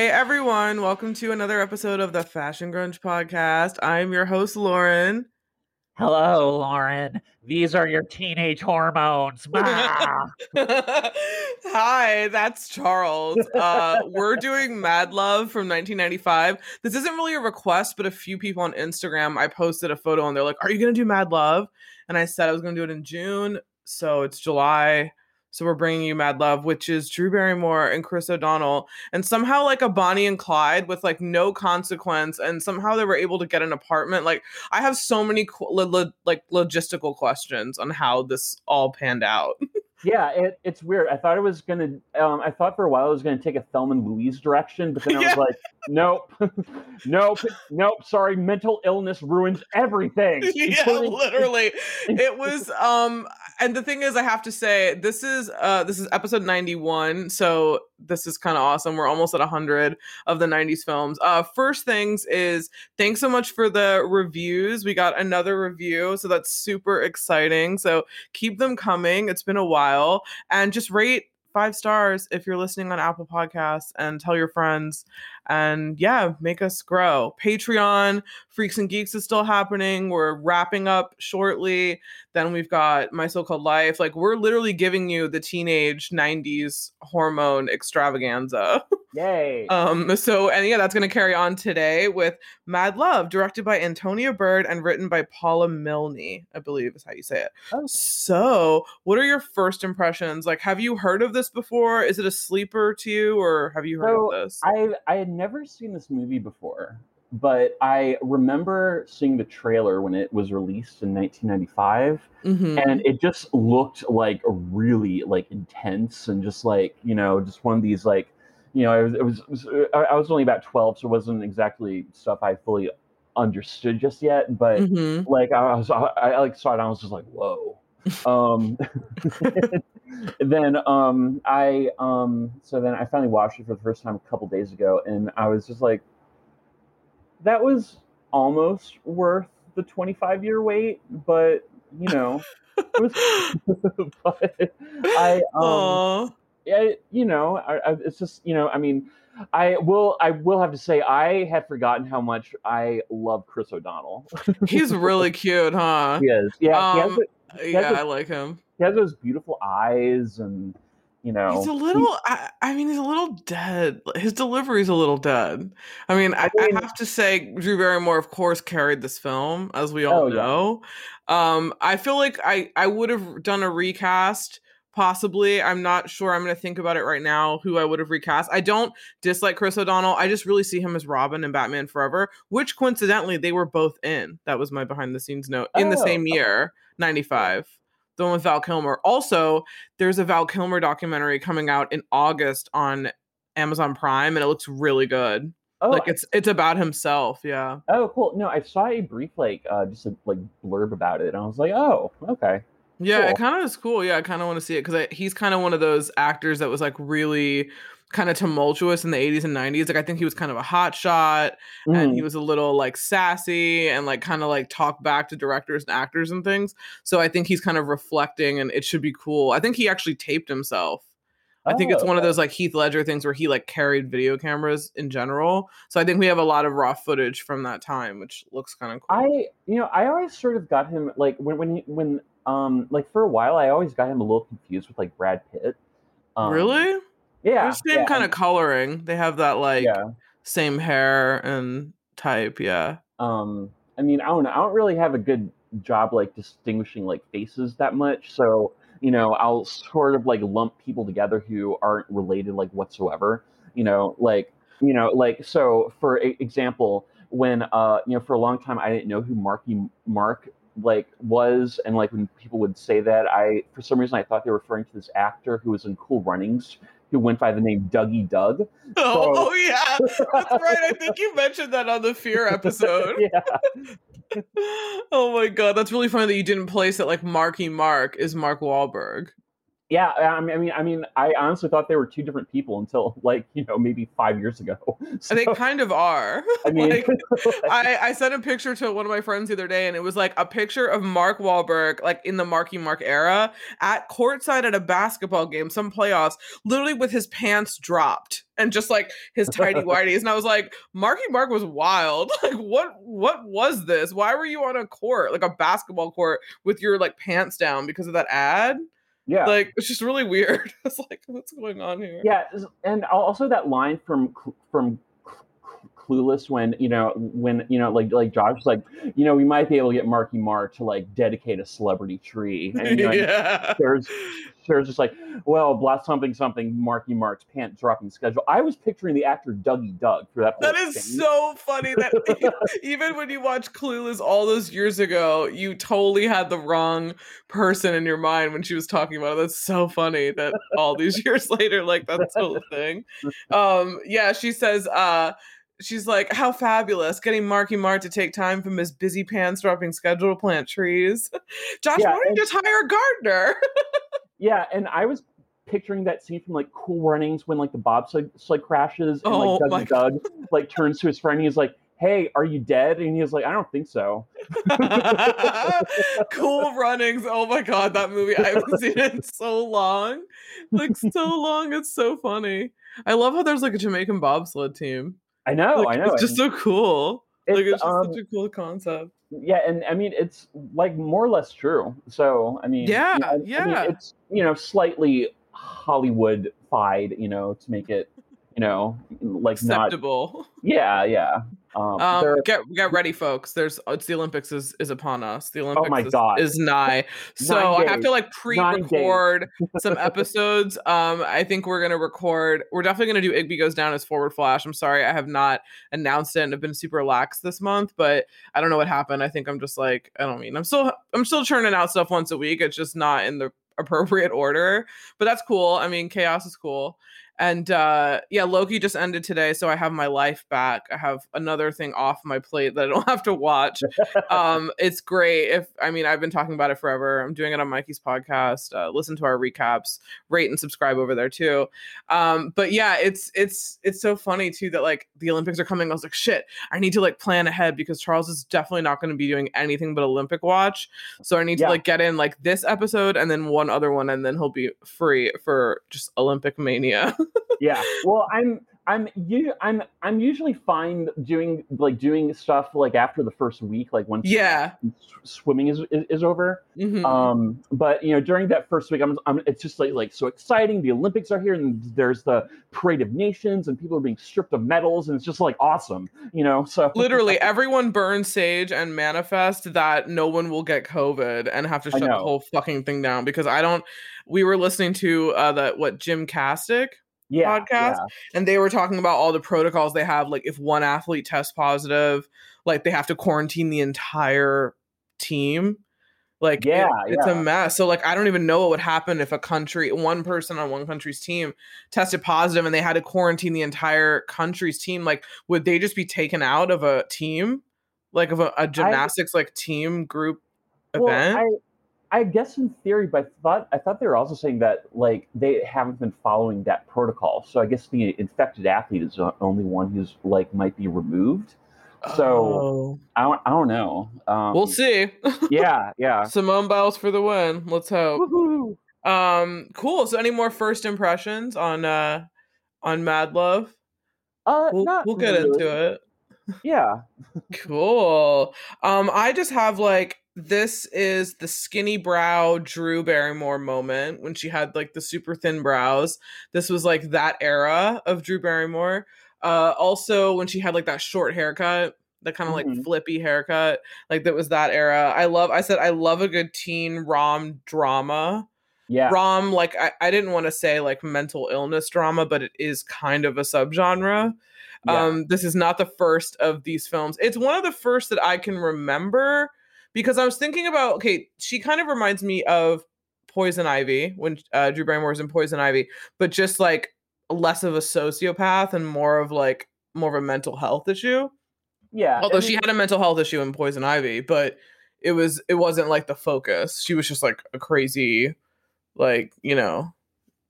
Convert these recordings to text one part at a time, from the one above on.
Hey everyone, welcome to another episode of the Fashion Grunge podcast. I'm your host Lauren. Hello, Lauren. These are your teenage hormones. Hi, that's Charles. Uh, we're doing Mad Love from 1995. This isn't really a request, but a few people on Instagram, I posted a photo and they're like, Are you going to do Mad Love? And I said I was going to do it in June. So it's July. So we're bringing you Mad Love, which is Drew Barrymore and Chris O'Donnell, and somehow like a Bonnie and Clyde with like no consequence, and somehow they were able to get an apartment. Like I have so many lo- lo- like logistical questions on how this all panned out. Yeah, it, it's weird. I thought it was gonna. Um, I thought for a while it was gonna take a Thelma and Louise direction, but then I Yeah. was like, nope, nope, nope. Sorry, mental illness ruins everything. yeah, literally. It was um and the thing is I have to say this is uh this is episode 91, so this is kind of awesome. We're almost at 100 of the 90s films. Uh first things is thanks so much for the reviews. We got another review, so that's super exciting. So keep them coming. It's been a while and just rate five stars if you're listening on Apple Podcasts and tell your friends and yeah, make us grow. Patreon, Freaks and Geeks is still happening. We're wrapping up shortly. Then we've got My So Called Life. Like, we're literally giving you the teenage 90s hormone extravaganza. Yay! Um, so, and yeah, that's going to carry on today with Mad Love, directed by Antonia Bird and written by Paula Milne, I believe is how you say it. Okay. So, what are your first impressions? Like, have you heard of this before? Is it a sleeper to you, or have you heard So, of this? I I had never seen this movie before, but I remember seeing the trailer when it was released in 1995. Mhm. and it just looked like really like intense and just like you know just one of these like you know it was, it was, I was only about 12 so it wasn't exactly stuff I fully understood just yet but Mhm. like I was I, I like saw it and I was just like whoa um then um I um so then I finally watched it for the first time a couple days ago and I was just like that was almost worth the 25 year wait but you know it was but I um you know, I, I, it's just you know, I mean, I will I will have to say I had forgotten how much I love Chris O'Donnell. He's really cute, huh? he is, yeah, he, has, Um, the- Yeah, a- I like him. He has those beautiful eyes, and you know, He's a little. I, I mean, he's a little dead. His delivery's a little dead. I mean, I, I mean- I have to say, Drew Barrymore, of course, carried this film, as we all Oh, yeah. know. Um, I feel like I I would have done a recast. Possibly, I'm not sure. I'm going to think about it right now. Who I would have recast. I don't dislike Chris O'Donnell. I just really see him as Robin in Batman Forever, which coincidentally they were both in. That was my behind the scenes note in the Oh, same okay. year, '95 the one with Val Kilmer. Also, there's a Val Kilmer documentary coming out in August on Amazon Prime, and it looks really good. oh, like it's it's about himself. Yeah. oh, cool. No, I saw a brief like uh just a like blurb about it, and I was like, oh, okay. Yeah, it kind of is cool. Yeah, I kind of want to see it because he's kind of one of those actors that was like really kind of tumultuous in the 80s and 90s. Like I think he was kind of a hot shot and he Mhm. was a little like sassy and like kind of like talk back to directors and actors and things. So I think he's kind of reflecting and it should be cool. I think he actually taped himself. I think it's Oh, one of those like Heath Ledger things where he like carried video cameras in general. So I think we have a lot of raw footage from that time, which looks kind of cool. I you know I always sort of got him like when when he, when um like for a while I always got him a little confused with like Brad Pitt. Um, really? Yeah. They're same yeah, kind of coloring. They have that like yeah. same hair and type. Yeah. um i mean i don't know i don't really have a good job like distinguishing like faces that much so you know i'll sort of like lump people together who aren't related like whatsoever you know like you know like so for example when uh you know for a long time i didn't know who marky mark like was and like when people would say that i for some reason i thought they were referring to this actor who was in cool runnings who went by the name dougie doug Oh, So- oh yeah. That's right. I think you mentioned that on the Fear episode. yeah oh my god, that's really funny that you didn't place it like Marky Mark is Mark Wahlberg. Yeah, I mean, I mean, I honestly thought they were two different people until like you know maybe five years ago. So, they kind of are. I mean, like, I, I sent a picture to one of my friends the other day, and it was like a picture of Mark Wahlberg, like in the Marky Mark era, at courtside at a basketball game, some playoffs, literally with his pants dropped and just like his tidy whities. And I was like, Marky Mark was wild. Like, what what was this? Why were you on a court, like a basketball court, with your like pants down because of that ad? Yeah, Like, it's just really weird. It's like, what's going on here? yeah, and also that line from from Clueless when you know when you know like like Josh like you know we might be able to get Marky Mark to like dedicate a celebrity tree and you know, yeah. Sarah's, Sarah's just like, well, blast something something Marky Mark's pant dropping schedule. I was picturing the actor Dougie Doug for that. That is thing. so funny that even when you watch Clueless all those years ago, you totally had the wrong person in your mind when she was talking about it. That's so funny that all these years later, like that's still a thing. Um, yeah, she says, uh, she's like, How fabulous getting Marky Mark to take time from his busy pants dropping schedule to plant trees. Josh, Yeah, why don't you just hire a gardener? Yeah, and I was picturing that scene from like Cool Runnings when like the bobsled sled crashes and Oh, like Doug Doug like turns to his friend and he's like, "Hey, are you dead?" And he was like, "I don't think so." cool runnings. Oh my god, that movie. I haven't seen it in so long. Like so long. It's so funny. I love how there's like a Jamaican bobsled team. I know, Like, I know. It's just so cool. like it's, it's just um, such a cool concept. yeah, and I mean it's like more or less true. So I mean, Yeah, you know, I- mean, yeah. it's you know slightly Hollywood-fied, you know, to make it you know like not Acceptable. yeah yeah. Um, Um, get get ready, folks. There's it's the Olympics is is upon us. The Olympics Oh my is, God. is nigh. So Nine I have days. to like pre-record some episodes. Um, I think we're gonna record. We're definitely gonna do Igby goes down as forward flash. I'm sorry, I have not announced it and have been super lax this month, but I don't know what happened. I think I'm just like I don't mean I'm still I'm still churning out stuff once a week. It's just not in the appropriate order, but that's cool. I mean, chaos is cool. And uh yeah, Loki just ended today, so I have my life back. I have another thing off my plate that I don't have to watch. um, it's great. If I mean, I've been talking about it forever. I'm doing it on Mikey's podcast. Uh, listen to our recaps, rate and subscribe over there too. Um, but yeah, it's it's it's so funny too that like the Olympics are coming. I was like, shit, I need to like plan ahead because Charles is definitely not going to be doing anything but Olympic watch. So I need to like get in like this episode and then one other one, and then he'll be free for just Olympic mania. yeah. Well i'm i'm you i'm i'm usually fine doing like doing stuff like after the first week like once yeah. swimming is is, is over. Mhm. um but you know during that first week I'm, I'm it's just like like so exciting. The olympics are here and there's the parade of nations and people are being stripped of medals and it's just like awesome you know? So literally everyone burn sage and manifest that no one will get covid and have to shut the whole fucking thing down because i don't we were listening to uh the what GymCastic yeah, podcast, and they were talking about all the protocols they have like if one athlete tests positive like they have to quarantine the entire team. Like it- Yeah, it's a mess. So like i don't even know what would happen if a country one person on one country's team tested positive and they had to quarantine the entire country's team like would they just be taken out of a team? Like of a, a gymnastics like team group Well, event? I, I guess in theory, but I thought I thought they were also saying that like they haven't been following that protocol. So I guess the infected athlete is the only one who's like might be removed. So Oh. I don't, I don't know. Um, we'll see Yeah, yeah. simone biles for the win let's hope Woohoo. Um, cool. So, any more first impressions on uh on Mad Love? Uh, We'll, not we'll get really. into it. Yeah, Cool. Um, I just have like this is the skinny brow Drew Barrymore moment when she had like the super thin brows. This was like that era of Drew Barrymore. Uh, also when she had like that short haircut, the kind of like Mhm. flippy haircut, like that was that era. I love. I said I love a good teen rom drama. yeah. rom like I, I didn't want to say like mental illness drama but it is kind of a subgenre yeah. um this is not the first of these films it's one of the first that i can remember because i was thinking about okay she kind of reminds me of poison ivy when uh, drew barrymore was in poison ivy but just like less of a sociopath and more of like more of a mental health issue yeah. although I she had a mental health issue in poison ivy but it was it wasn't like the focus she was just like a crazy like you know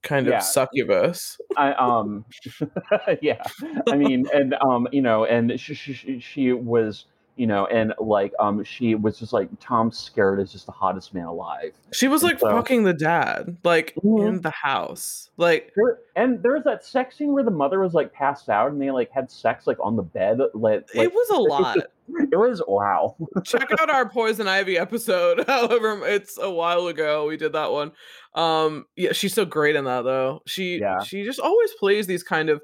kind of succubus I um yeah. I mean and um you know and she, she, she was you know and like um she was just like Tom Skerritt is just the hottest man alive. she was And like so- fucking the dad like Mhm. in the house like There, and there was that sex scene where the mother was like passed out and they like had sex like on the bed. Like, like it was a lot It was wow. check out our poison ivy episode however it's a while ago we did that one um yeah she's so great in that though she Yeah. she just always plays these kind of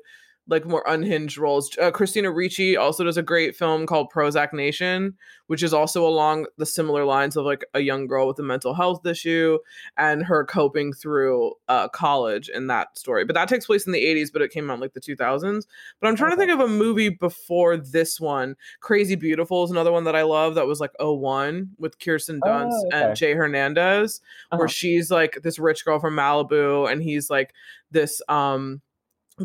like more unhinged roles. Uh, christina ricci also does a great film called prozac nation which is also along the similar lines of like a young girl with a mental health issue and her coping through uh, college in that story. But that takes place in the 80s but it came out like the 2000s but i'm trying to think of a movie before this one. Crazy Beautiful is another one that I love that was like 01 with Kirsten Dunst Oh, okay. and Jay Hernandez, Uh-huh. where she's like this rich girl from Malibu and he's like this um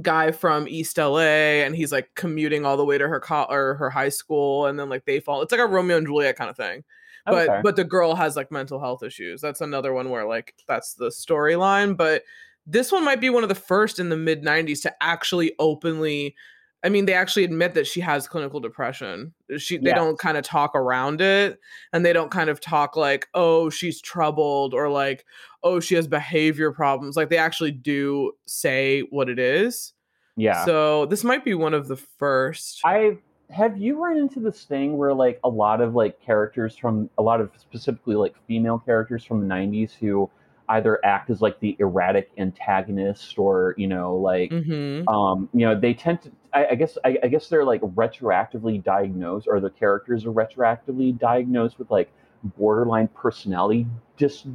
guy from East LA and he's like commuting all the way to her co- or her high school and then like they fall it's like a Romeo and Juliet kind of thing. But Okay. but the girl has like mental health issues. That's another one where like that's the storyline, but this one might be one of the first in the mid 90s to actually openly I mean, they actually admit that she has clinical depression. She they Yes. don't kind of talk around it and they don't kind of talk like, "Oh, she's troubled" or like, "Oh, she has behavior problems." Like they actually do say what it is. yeah. So, this might be one of the first. I have you run into this thing where like a lot of like characters from a lot of specifically like female characters from the 90s who either act as like the erratic antagonist or you know like Mhm. um you know they tend to i, I guess I, I guess they're like retroactively diagnosed or the characters are retroactively diagnosed with like borderline personality dis-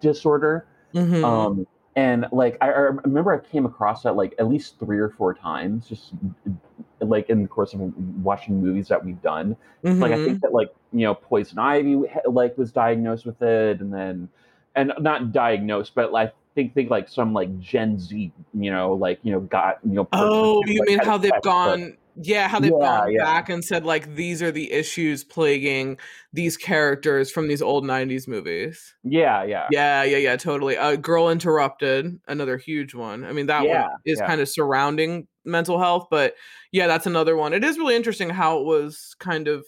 disorder Mhm. um and like I, I remember i came across that like at least three or four times just like in the course of watching movies that we've done like i Mhm. think that like you know poison ivy like was diagnosed with it and then and not diagnosed but like think think like some like gen z you know like you know got you know Oh, you like, mean how they've sex, but- gone? Yeah, how they've Yeah, gone yeah. back and said like these are the issues plaguing these characters from these old '90s movies. yeah yeah Yeah, yeah, yeah, totally. Uh, Girl Interrupted, another huge one. I mean, that Yeah, one is kind of surrounding mental health, but yeah, that's another one. It is really interesting how it was kind of.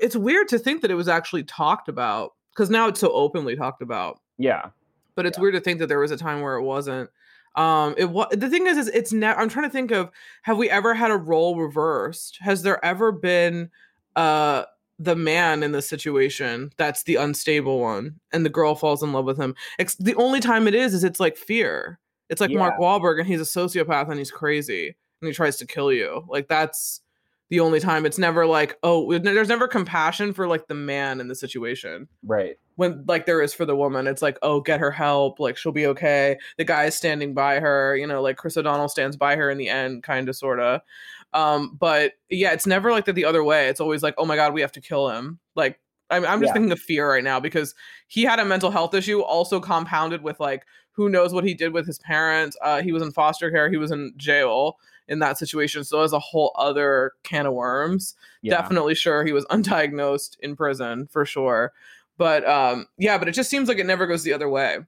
It's weird to think that it was actually talked about because now it's so openly talked about. Yeah. But it's Yeah. weird to think that there was a time where it wasn't. Um it was the thing is is it's never i'm trying to think of have we ever had a role reversed? Has there ever been uh the man in the situation that's the unstable one and the girl falls in love with him? It's, the only time it is is it's like fear. It's like mark Yeah. Wahlberg and he's a sociopath and he's crazy and he tries to kill you. Like that's the only time. It's never like oh there's never compassion for like the man in the situation. Right. When like there is for the woman it's like oh get her help like she'll be okay. The guy is standing by her you know like chris o'donnell stands by her in the end kind of sort of um but yeah it's never like that the other way. It's always like oh my god we have to kill him. Like i'm, I'm just Yeah. thinking of fear right now because he had a mental health issue also compounded with like who knows what he did with his parents. Uh he was in foster care. He was in jail in that situation. So as a whole other can of worms. Yeah. Definitely sure he was undiagnosed in prison for sure. But um yeah but it just seems like it never goes the other way.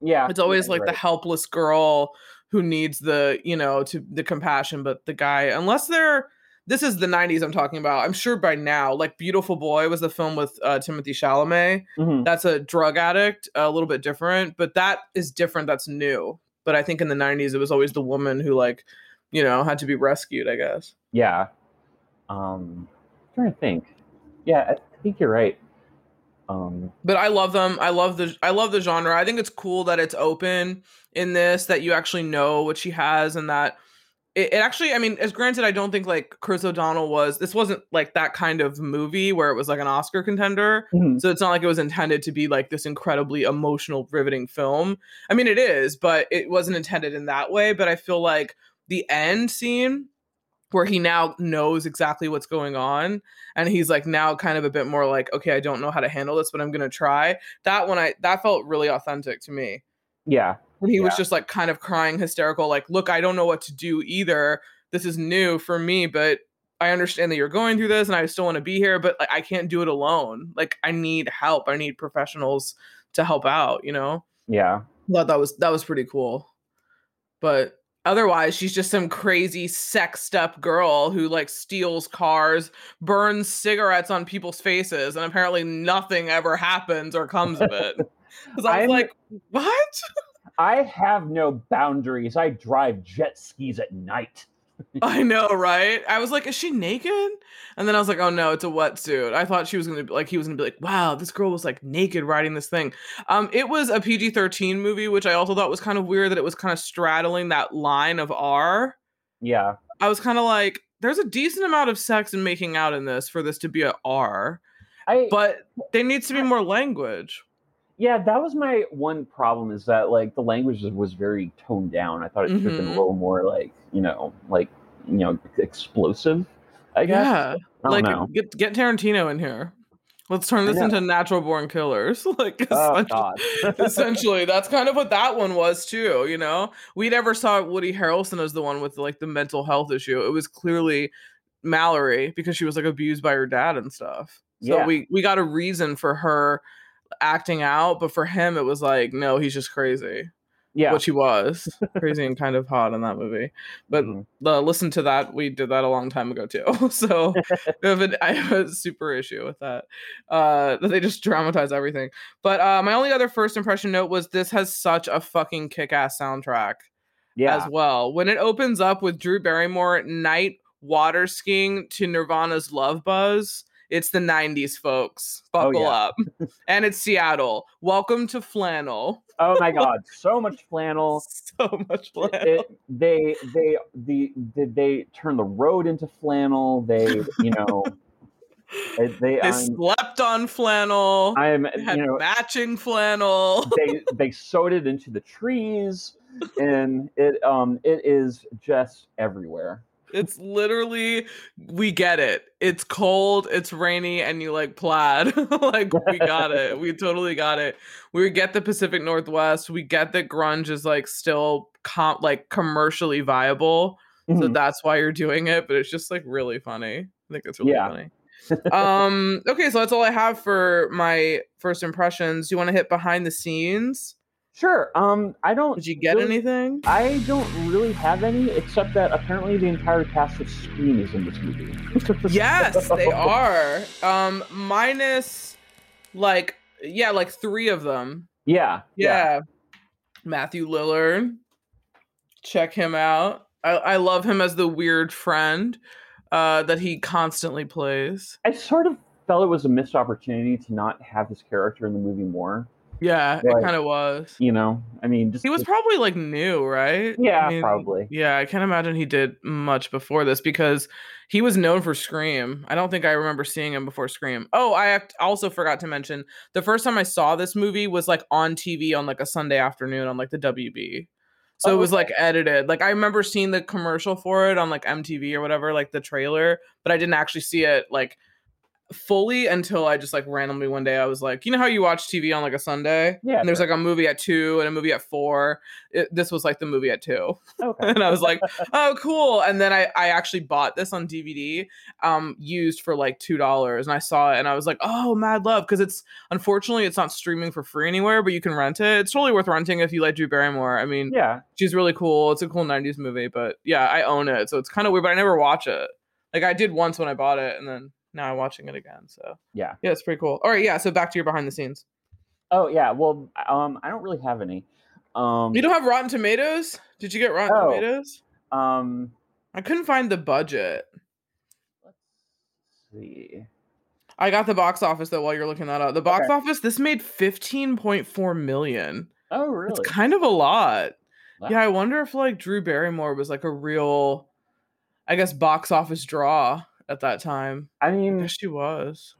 Yeah it's always like the helpless girl who needs the you know to the compassion but the guy unless they're this is the 90s i'm talking about. I'm sure by now like beautiful boy was the film with uh, timothy chalamet. Mhm. that's a drug addict a little bit different but that is different. That's new. But i think in the 90s it was always the woman who like you know had to be rescued i guess yeah um I'm trying to think yeah i think you're right um but I love them. I love the I love the genre. I think it's cool that it's open in this that you actually know what she has and that it, it actually I mean as granted I don't think like Chris O'Donnell was this wasn't like that kind of movie where it was like an Oscar contender. mhm. So it's not like it was intended to be like this incredibly emotional riveting film. I mean it is, but it wasn't intended in that way, but I feel like the end scene where he now knows exactly what's going on and he's like now kind of a bit more like okay i don't know how to handle this but i'm gonna try. That one i that felt really authentic to me. Yeah. When he was just like kind of crying hysterical like look i don't know what to do either. This is new for me but i understand that you're going through this and i still want to be here but like i can't do it alone. Like i need help. I need professionals to help out you know? Yeah. Thought that was that was pretty cool. But otherwise, she's just some crazy sexed up girl who like steals cars, burns cigarettes on people's faces, and apparently nothing ever happens or comes of it. Because I was I'm- like, what? I have no boundaries. I drive jet skis at night. I know, right? I was like, is she naked? And then I was like, oh no, it's a wetsuit. I thought she was gonna be like, he was gonna be like, wow, this girl was like naked riding this thing. Um, it was a PG thirteen movie, which I also thought was kind of weird that it was kind of straddling that line of R. Yeah. I was kind of like, there's a decent amount of sex and making out in this for this to be a R, I but there needs to be more language. Yeah, that was my one problem is that like the language was very toned down. I thought it should have been a Mhm. little more like, you know, like you know, explosive, I guess. Yeah, I don't like know. get get Tarantino in here. Let's turn this into Natural Born Killers. like, Oh essentially- god. essentially that's kind of what that one was too you know we never saw woody harrelson as the one with like the mental health issue it was clearly mallory because she was like abused by her dad and stuff so Yeah. we we got a reason for her acting out but for him it was like no he's just crazy. Yeah. which he was. Crazy and kind of hot in that movie. But Mhm. uh, listen to that. We did that a long time ago too. So I have, an, I have a super issue with that. Uh that they just dramatize everything. But uh my only other first impression note was this has such a fucking kick-ass soundtrack yeah. as well. When it opens up with drew barrymore night water skiing to nirvana's love buzz it's the 90s folks buckle yeah. up and it's seattle welcome to flannel oh my god, so much flannel. so much flannel It, they they the did they turn the road into flannel? They you know they, they they slept on flannel I'm had you know matching flannel. they they sewed it into the trees and it um it is just everywhere. It's literally we get it. It's cold, it's rainy, and you like plaid. like we got it. We totally got it. We get the Pacific Northwest. We get that grunge is like still com- like commercially viable. So Mhm. that's why you're doing it, but it's just like really funny. I think it's really Yeah. funny. um okay, so that's all I have for my first impressions. Do you want to hit behind the scenes? Sure. Um I don't Did you get really- anything? I don't really have any except that apparently the entire cast of Scream is in this movie. Yes, they are. Um, minus like yeah, like three of them. Yeah. Yeah. Matthew Lillard. Check him out. I, I love him as the weird friend uh that he constantly plays. I sort of felt it was a missed opportunity to not have his character in the movie more. Yeah, Right. it kind of was. You know, I mean, just He was probably like new, right? Yeah, I mean, probably. Yeah, I can't imagine he did much before this because he was known for Scream. I don't think I remember seeing him before Scream. Oh, I also forgot to mention the first time I saw this movie was like on TV on like a Sunday afternoon on like the WB. So Oh, it was okay. like edited. Like I remember seeing the commercial for it on like MTV or whatever, like the trailer, but I didn't actually see it like fully until I just like randomly one day I was like, you know how you watch TV on like a Sunday? Yeah, And there's like a movie at two and a movie at four. It, this was like the movie at two. okay. and I was like, oh, cool. And then I, I actually bought this on DVD, um, used for like two dollars, and I saw it, and I was like, oh, mad love, because it's unfortunately it's not streaming for free anywhere, but you can rent it. It's totally worth renting if you like Drew Barrymore. I mean, Yeah. she's really cool. It's a cool '90s movie, but yeah, I own it, so it's kind of weird, but I never watch it. Like I did once when I bought it, and then now I'm watching it again. So Yeah. yeah, it's pretty cool. All right, yeah. So back to your behind the scenes. Oh yeah. Well, um, I don't really have any. Um, You don't have Rotten Tomatoes? Did you get Rotten Oh. Tomatoes? um, I couldn't find the budget. let's see. I got the box office though while you're looking that up. The box Okay. office this made 15.4 million. Oh really? It's kind of a lot. Wow. Yeah, I wonder if like Drew Barrymore was like a real I guess box office draw at that time. I I mean, guess she was.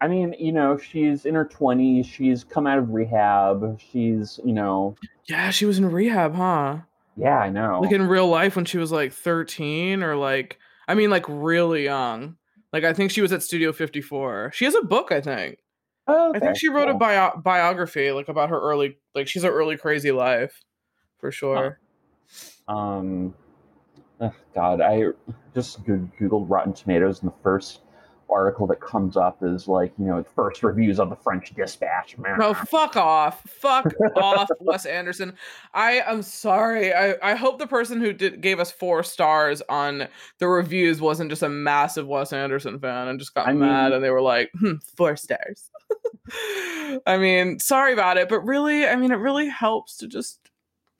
I mean, you know, she's in her twenties. She's come out of rehab. She's, you know, Yeah, she was in rehab, huh? yeah, I know. Like in real life when she was like 13 or like I mean like really young. Like I think she was at Studio 54. She has a book, I think. oh, I think she wrote a bio- biography like about her early like she's an early crazy life for sure. Um, ugh, God, I just googled Rotten Tomatoes, and the first article that comes up is like you know first reviews of the French Dispatch. No, fuck off. Fuck off, Wes Anderson. I am sorry. I, I hope the person who did gave us four stars on the reviews wasn't just a massive Wes Anderson fan and just got I mad mean- and they were like, hmm, four stars. I mean, sorry about it, but really, I mean, it really helps to just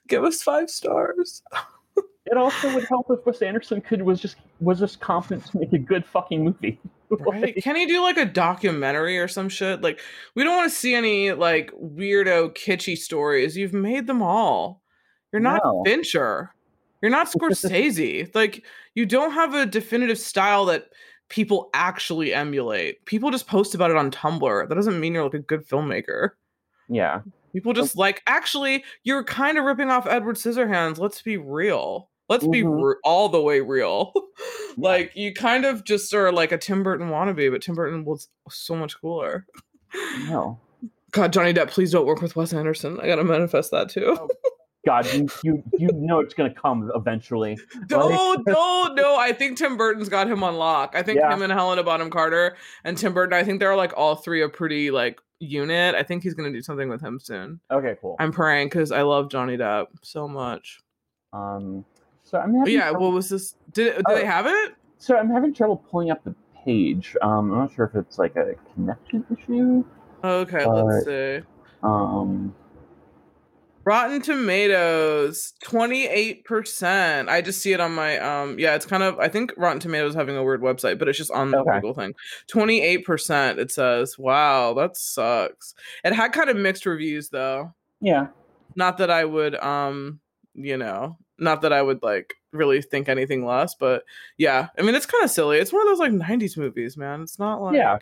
give us five stars. It also would help if Wes Anderson could was just was just confident to make a good fucking movie. Right? Can he do like a documentary or some shit? Like, we don't want to see any like weirdo kitschy stories. You've made them all. You're not No. Fincher. You're not Scorsese. like, you don't have a definitive style that people actually emulate. People just post about it on Tumblr. That doesn't mean you're like a good filmmaker. yeah. People just like, actually, you're kind of ripping off Edward Scissorhands. Let's be real. Let's be Mhm. re- all the way real. Yeah. like, you kind of just are like a Tim Burton wannabe, but Tim Burton was so much cooler. No. God, Johnny Depp, please don't work with Wes Anderson. I gotta manifest that too. God, you you, you know it's gonna come eventually. Don't, don't, no. I think Tim Burton's got him on lock. I think Yeah. him and Helena Bonham Carter and Tim Burton, I think they're like all three a pretty like unit. I think he's gonna do something with him soon. Okay, cool. I'm praying because I love Johnny Depp so much. Um, so I'm having yeah, trouble, what was this? Did, did Oh. they have it? so I'm having trouble pulling up the page. Um, I'm not sure if it's like a connection issue. Okay, Uh, let's see. Um, Rotten Tomatoes, 28%. I just see it on my um yeah, it's kind of I think Rotten Tomatoes is having a weird website, but it's just on the Okay. Google thing. 28% it says. Wow, that sucks. It had kind of mixed reviews though. yeah, Not that I would um, you know, not that I would like really think anything less, but yeah. I mean, it's kind of silly. It's one of those like 90s movies, man. It's not like Yeah.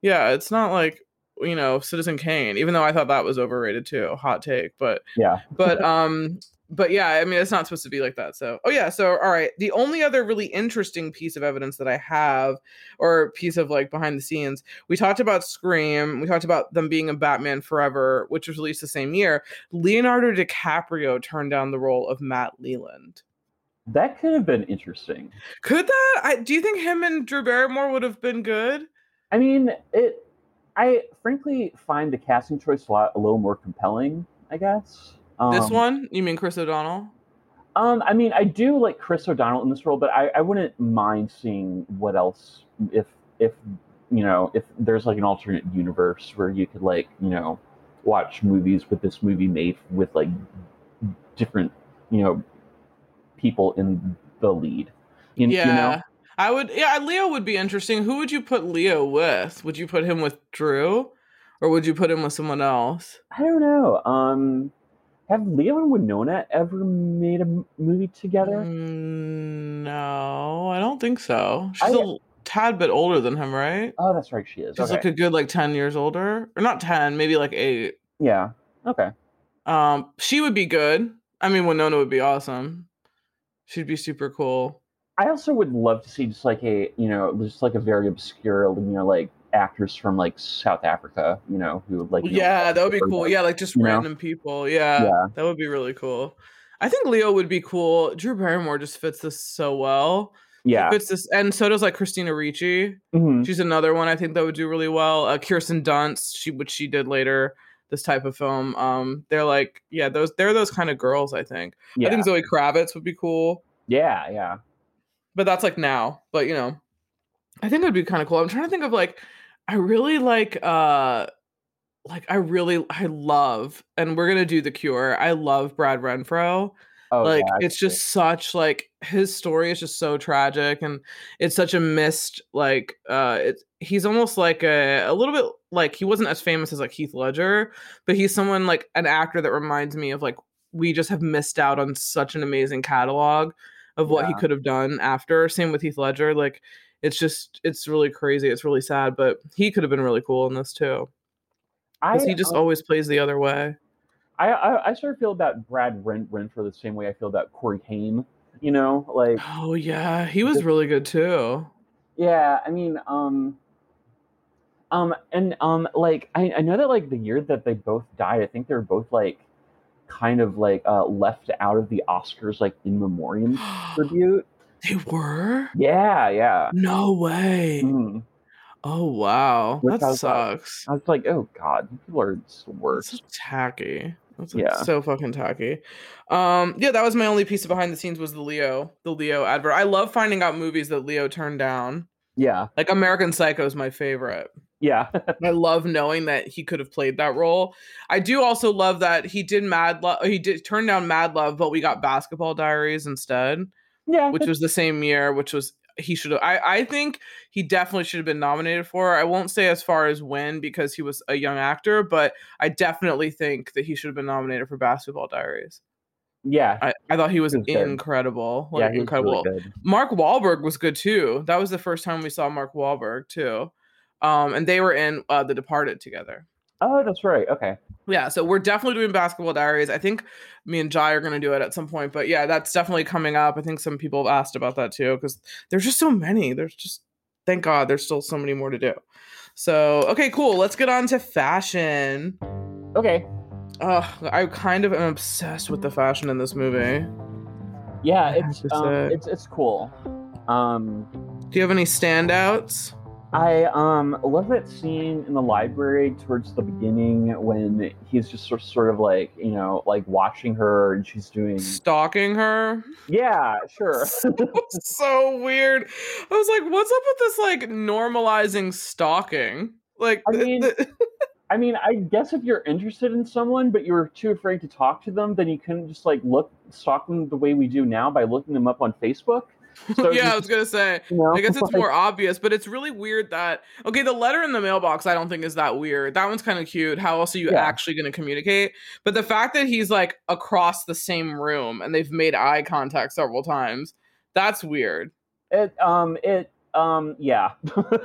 Yeah, it's not like you know, Citizen Kane, even though I thought that was overrated too. Hot take, but yeah. but um but yeah i mean it's not supposed to be like that so oh yeah so all right the only other really interesting piece of evidence that i have or piece of like behind the scenes we talked about scream we talked about them being a batman forever which was released the same year leonardo dicaprio turned down the role of matt leland That could have been interesting. could that I, do you think him and drew barrymore would have been good I mean, it. I frankly find the casting choice a lot a little more compelling. I guess. Um, this one? You mean chris o'donnell? Um, I mean, I do like Chris O'Donnell in this role, but I, I wouldn't mind seeing what else if if you know if there's like an alternate universe where you could like you know watch movies with this movie made with like different you know people in the lead. You, yeah you know, i would yeah leo would be interesting. Who would you put leo with? Would you put him with drew? Or would you put him with someone else? I don't know. Um, have Leo and Winona ever made a movie together? Mm, no i don't think so she's I- a tad bit older than him right Oh, that's right, she is. she's Okay. like a good like 10 years older or not 10 maybe like 8 yeah. Okay. um she would be good i mean winona would be awesome she'd be super cool I also would love to see just like a you know just like a very obscure you know like actors from like South Africa you know who would like yeah that would be cool. Like- yeah like just you know? random people. Yeah, Yeah. that would be really cool. I think leo would be cool. Drew barrymore just fits this so well. Yeah. fits this and so does like christina ricci. Mhm. she's another one i think that would do really well. Uh, kirsten dunst she which she did later this type of film. Um they're like yeah those they're those kind of girls i think. Yeah. i think zoe kravitz would be cool. Yeah yeah. But that's like now. But you know i think it would be kind of cool. I'm trying to think of like i really like uh like i really i love and we're gonna do the cure i love brad renfro oh like yeah, it's just such like his story is just so tragic and it's such a missed like uh it's he's almost like a a little bit like he wasn't as famous as like Heath Ledger but he's someone like an actor that reminds me of like we just have missed out on such an amazing catalog of what he could have done after. Same with Heath Ledger like it's just it's really crazy it's really sad but he could have been really cool in this too. Because he just um, always plays the other way. I, I I sort of feel about Brad Ren- Renfro the same way I feel about Corey Haim you know like oh yeah he was Just- really good too. Yeah, I mean, um, um, and um, like I, I know that like the year that they both died, I think they were both like kind of like uh left out of the Oscars like in memoriam tribute. They were? Yeah, yeah. No way. Mhm. Oh wow, Which that I was like- sucks. I was like, oh god, people are the worst. tacky. That's like, Yeah. so fucking tacky. Um, yeah, that was my only piece of behind the scenes was the Leo, the Leo advert. I love finding out movies that Leo turned down. Yeah, Like American Psycho is my favorite. yeah, I love knowing that he could have played that role. I do also love that he did Mad Love. He did turn down Mad Love, but we got Basketball Diaries instead, yeah. which was the same year. Which was he should have. I I think he definitely should have been nominated for. I won't say as far as when because he was a young actor, but I definitely think that he should have been nominated for Basketball Diaries. yeah, I, I thought he was He was incredible. Like yeah. Incredible. really. Mark Wahlberg was good too. That was the first time we saw Mark Wahlberg too. Um, and they were in uh, The Departed together. Oh, that's right. Okay. Yeah, so we're definitely doing Basketball Diaries. I think me and Jai are going to do it at some point, but yeah, that's definitely coming up. I think some people have asked about that too because there's just so many. There's just thank God there's still so many more to do. So okay, cool. Let's get on to fashion. Okay. Ugh, I kind of am obsessed with the fashion in this movie. Yeah, it's um, it's it's cool. Um, Do you have any standouts? I um love that scene in the library towards the beginning when he's just sort sort of like you know like watching her and she's doing Stalking her. yeah sure so weird. I was like, what's up with this like normalizing stalking? Like I mean- I mean I guess if you're interested in someone but you're too afraid to talk to them then you couldn't just like look stalk them the way we do now by looking them up on Facebook. So yeah, I was gonna say. You know? I guess it's more obvious, but it's really weird that okay, the letter in the mailbox I don't think is that weird. That one's kind of cute. How else are you Yeah. actually gonna communicate? But the fact that he's like across the same room and they've made eye contact several times, that's weird. It um it um yeah.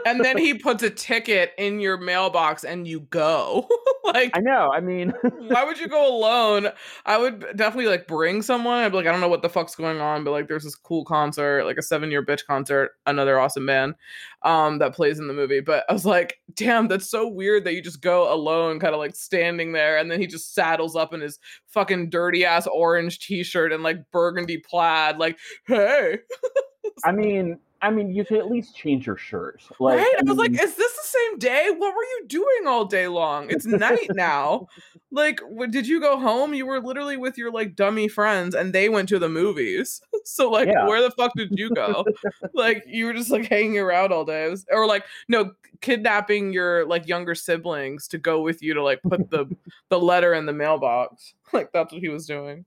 And then he puts a ticket in your mailbox and you go. like I know. I mean why would you go alone? I would definitely like bring someone. I'd be like, I don't know what the fuck's going on, but like there's this cool concert, like a seven year bitch concert, another awesome band um that plays in the movie. But I was like, damn, that's so weird that you just go alone, kind of like standing there, and then he just saddles up in his fucking dirty ass orange t-shirt and like burgundy plaid, like, hey. I mean I mean you could at least change your shirt. Like right? I was like, is this the same day? What were you doing all day long? It's night now. like, did you go home? You were literally with your like dummy friends, and they went to the movies. so, like, Yeah. where the fuck did you go? like, you were just like hanging around all day, was- or like, no, kidnapping your like younger siblings to go with you to like put the the letter in the mailbox. Like, that's what he was doing.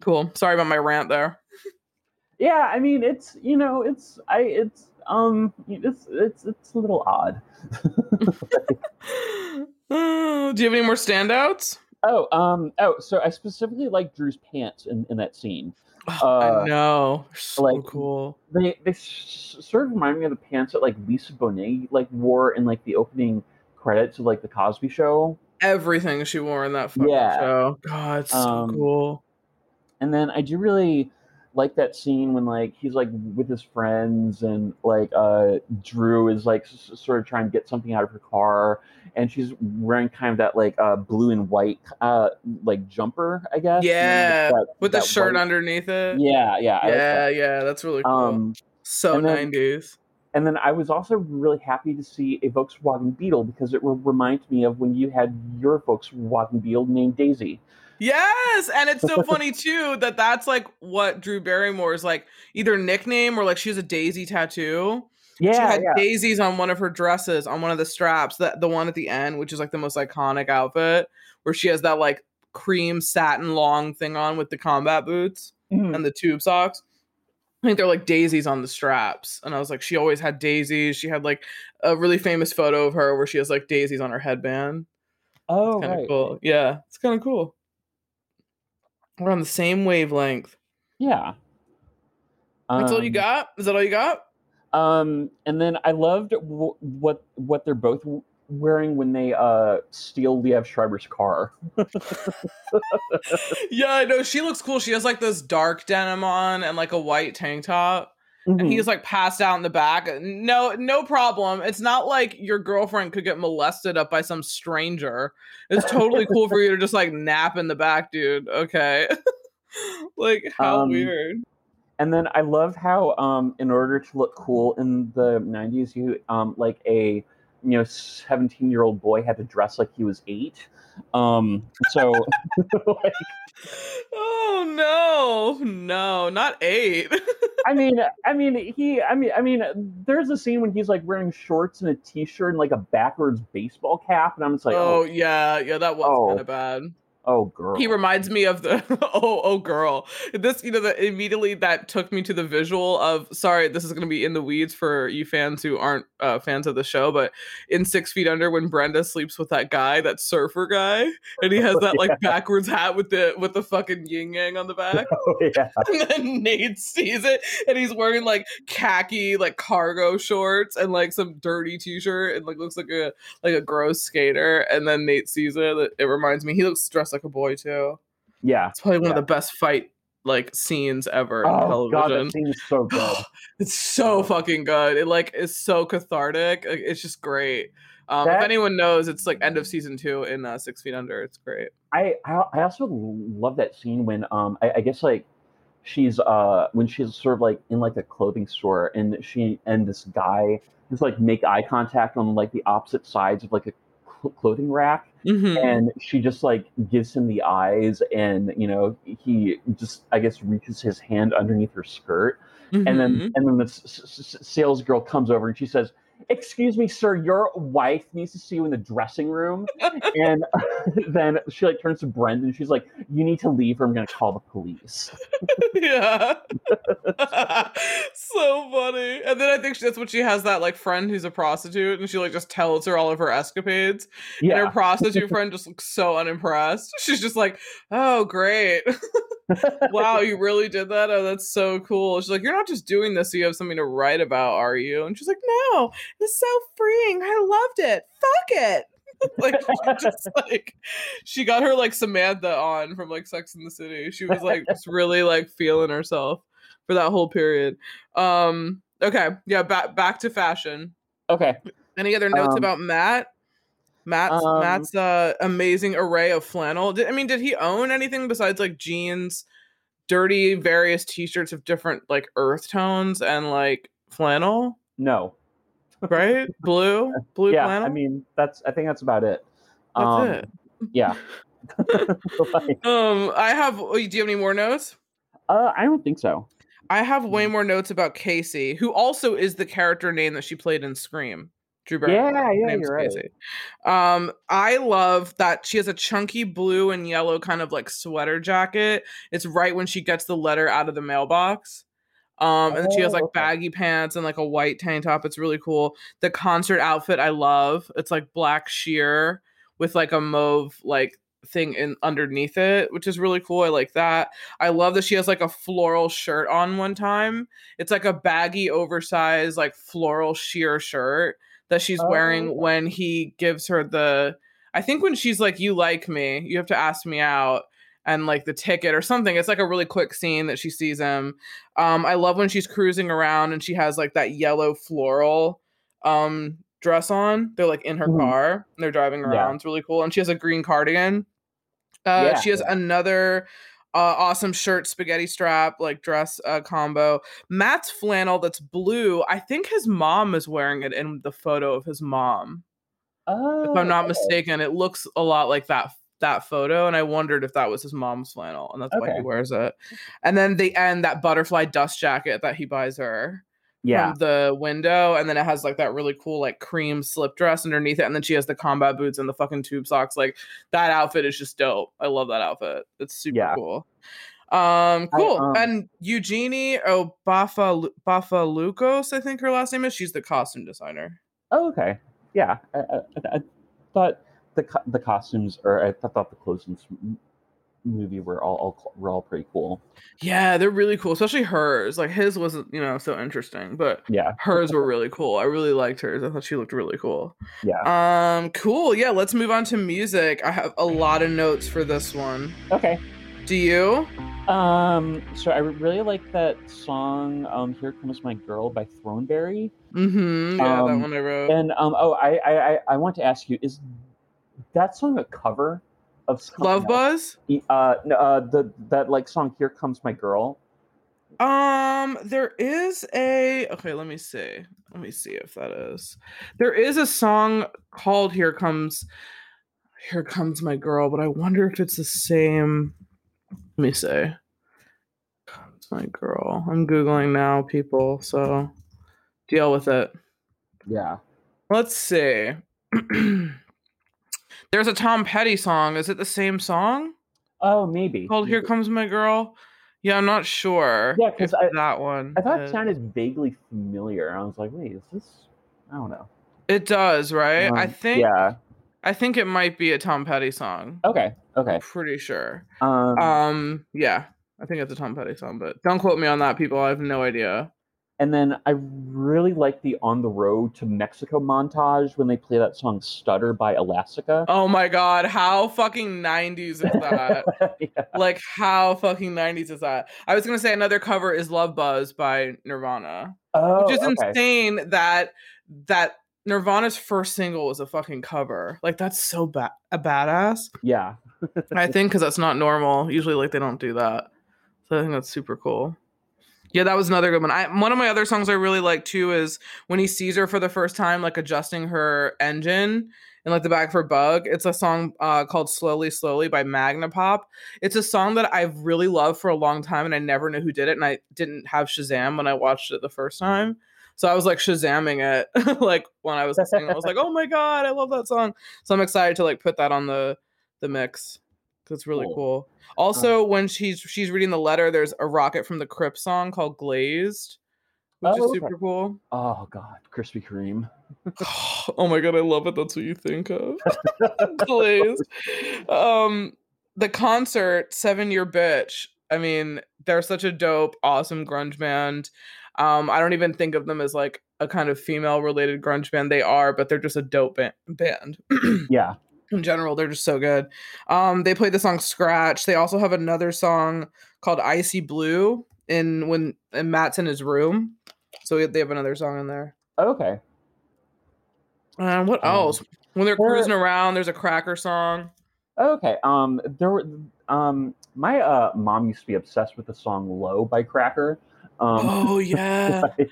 Cool. Sorry about my rant there. Yeah i mean it's you know it's i it's um it's it's it's a little odd do you have any more standouts? oh um oh so i specifically like drew's pants in, in that scene Oh, Uh, I know. So like, cool. they they sort of remind me of the pants that like lisa bonet like wore in like the opening credits of like the cosby show Everything she wore in that fucking Yeah. show. God, it's so Um, cool. and then i do really like that scene when like he's like with his friends and like uh drew is like s- sort of trying to get something out of her car and she's wearing kind of that like uh blue and white uh like jumper i guess Yeah, that- With the shirt white- underneath it. yeah yeah Yeah, that. yeah, that's really cool. um so and then- 90s. and then i was also really happy to see a volkswagen beetle because it will remind me of when you had your volkswagen beetle named daisy Yes, and it's so funny too that that's like what Drew Barrymore's like either nickname or like she has a daisy tattoo. yeah she had yeah daisies on one of her dresses, on one of the straps, that the one at the end, which is like the most iconic outfit, where she has that like cream satin long thing on with the combat boots. Mhm. and the tube socks. I think they're like daisies on the straps. And I was like, she always had daisies. She had like a really famous photo of her where she has like daisies on her headband. oh Kind of right cool. Yeah, it's kind of cool. We're on the same wavelength. yeah That's all you Um, got? Is that all you got? Um, and then I loved w- what what they're both w- wearing when they uh steal Liev Schreiber's car. yeah, I know. She looks cool. She has like this dark denim on and like a white tank top. Mm-hmm. And he's like passed out in the back. No, no problem. It's not like your girlfriend could get molested up by some stranger. It's totally cool for you to just like nap in the back, dude. Okay. like how Um, weird. And then I love how, um, in order to look cool in the '90s, you um, like a you know 17 year old boy had to dress like he was eight. Um, so like, oh no, no, not eight. I mean, I mean, he, I mean, I mean, there's a scene when he's like wearing shorts and a t-shirt and like a backwards baseball cap, and I'm just like, oh oh, yeah, yeah, that was Oh. kind of bad. Oh, girl. He reminds me of the oh oh girl. This you know that immediately that took me to the visual of sorry this is going to be in the weeds for you fans who aren't uh, fans of the show, but in Six Feet Under when Brenda sleeps with that guy, that surfer guy, and he has that like backwards hat with the with the fucking yin yang on the back. oh, yeah. and then Nate sees it and he's wearing like khaki like cargo shorts and like some dirty t-shirt and like looks like a like a gross skater and then Nate sees it it, it reminds me he looks dressed like a boy too. Yeah. it's probably one Yeah. of the best fight like scenes ever in Oh god, television. that scene so good. it's so fucking good. It like is so cathartic. Like, it's just great. Um if anyone knows it's like end of season two in uh, six feet under. It's great. I, I I also love that scene when um I, I guess like she's uh when she's sort of like in like a clothing store and she and this guy just like make eye contact on like the opposite sides of like a cl- clothing rack Mhm. and she just like gives him the eyes and you know he just I guess reaches his hand underneath her skirt and Mhm. then and then the s- s- s- sales girl comes over and she says excuse me sir your wife needs to see you in the dressing room and then she like turns to brendan and she's like you need to leave or i'm going to call the police yeah. so funny. And then I think she, that's what she has that like friend who's a prostitute and she like just tells her all of her escapades. And yeah her prostitute friend just looks so unimpressed. She's just like, oh, great. wow, you really did that? Oh, that's so cool. She's like, you're not just doing this so you have something to write about, are you? And she's like, no, it's so freeing. I loved it. Fuck it. like she just like she got her like Samantha on from like Sex in the City. She was like just really like feeling herself for that whole period. Um okay, yeah, back back to fashion. okay Any other notes Um, about Matt? Matt's um, Matt's uh amazing array of flannel. Did, I mean, did he own anything besides like jeans, dirty various t-shirts of different like earth tones and like flannel? no Right? Blue? Blue yeah flannel? i mean that's i think that's about it That's um, it. yeah Like, Um, I have. oh, Do you have any more notes? uh, i don't think so I have way Mm. more notes about Casey, who also is the character name that she played in Scream. Drew Barrymore. yeah name's you're right Um, I love that she has a chunky blue and yellow kind of like sweater jacket. It's right when she gets the letter out of the mailbox. Um, and then she has Oh, like okay. baggy pants and like a white tank top. It's really cool. The concert outfit I love. It's like black sheer with like a mauve like thing in underneath it, which is really cool. I like that. I love that she has like a floral shirt on one time. It's like a baggy, oversized, like floral sheer shirt that she's Oh, wearing okay. when he gives her the. I think when she's like, "You like me, you have to ask me out," and like the ticket or something. It's like a really quick scene that she sees him. Um, I love when she's cruising around and she has like that yellow floral um dress on. They're like in her Mhm. car and they're driving Yeah. around. It's really cool. And she has a green cardigan. Uh, Yeah, she has yeah. another uh, awesome shirt, spaghetti strap, like dress uh, combo. Matt's flannel that's blue. I think his mom is wearing it in the photo of his mom. Oh, If I'm not mistaken, it looks a lot like that that photo, and I wondered if that was his mom's flannel, and that's why he wears it. And then the end, that butterfly dust jacket that he buys her yeah from the window, and then it has like that really cool like cream slip dress underneath it, and then she has the combat boots and the fucking tube socks. Like that outfit is just dope. I love that outfit. It's super Yeah. cool. Um, cool. um, and Eugenie oh Bafa Bafaloukos, I think her last name is. She's the costume designer. Oh, okay. Yeah, I, I, I- I thought the the costumes, or I thought the clothes in this movie were all, all were all pretty cool. Yeah, they're really cool, especially hers. Like his wasn't, you know, so interesting, but Yeah, hers were really cool. I really liked hers. I thought she looked really cool. yeah. Um, cool. Yeah, let's move on to music. I have a lot of notes for this one. Okay. Do you? Um. So I really like that song. Um. Here comes my girl by Throneberry. Mm-hmm. Yeah, that Um, one I wrote. And um. Oh, I I, I want to ask you: Is that song a cover of Love else? Buzz? Uh. no, Uh. The that like song "Here Comes My Girl." Um, there is a okay. Let me see. Let me see if that is. There is a song called "Here Comes, Here Comes My Girl," but I wonder if it's the same. Let me see. Comes my girl. I'm googling now, people. So deal with it. Yeah. Let's see. There's a Tom Petty song. Is it the same song Oh, maybe. called "Here Comes My Girl"? Yeah, I'm not sure. Yeah, 'cause if I- that one. I thought it is. sounded vaguely familiar. I was like, wait, is this? I don't know. It does, right? I Um, think. Yeah. I think it might be a Tom Petty song. Okay. Okay. I'm pretty sure. Um, Um, yeah, I think it's a Tom Petty song, but don't quote me on that, people. I have no idea. And then I really like the "On the Road to Mexico" montage when they play that song "Stutter" by Elastica. Oh my god, how fucking 90s is that? yeah. like, how fucking 90s is that? I was gonna say another cover is Love Buzz by Nirvana, Oh, which is okay. insane that that Nirvana's first single was a fucking cover. Like, that's so bad, a badass. Yeah. I think because that's not normal. Usually, like they don't do that. So I think that's super cool. Yeah, that was another good one. I one of my other songs I really like too is when he sees her for the first time, like adjusting her engine and like the back of her bug. It's a song uh, called "Slowly, Slowly" by Magnapop. It's a song that I've really loved for a long time, and I never knew who did it, and I didn't have Shazam when I watched it the first time. So I was like Shazamming it, like when I was listening. I was like, "Oh my god, I love that song!" So I'm excited to like put that on the the mix it's really Cool. cool. Also, when she's she's reading the letter, there's a Rocket from the Crypt song called "Glazed," which Oh, is okay. super cool. Oh God, Krispy Kreme. oh my god, I love it. That's what you think of. Glazed. Um, the concert, Seven Year Bitch. I mean, they're such a dope, awesome grunge band. Um, I don't even think of them as like a kind of female related grunge band. They are, but they're just a dope ba- band. Yeah. In general they're just so good um they played the song scratch they also have another song called icy blue in when in matt's in his room so they have another song in there Okay. and what Um, else when they're cruising around there's a cracker song Okay. Um, there were um, my uh mom used to be obsessed with the song "Low" by Cracker. Um, oh yeah. like,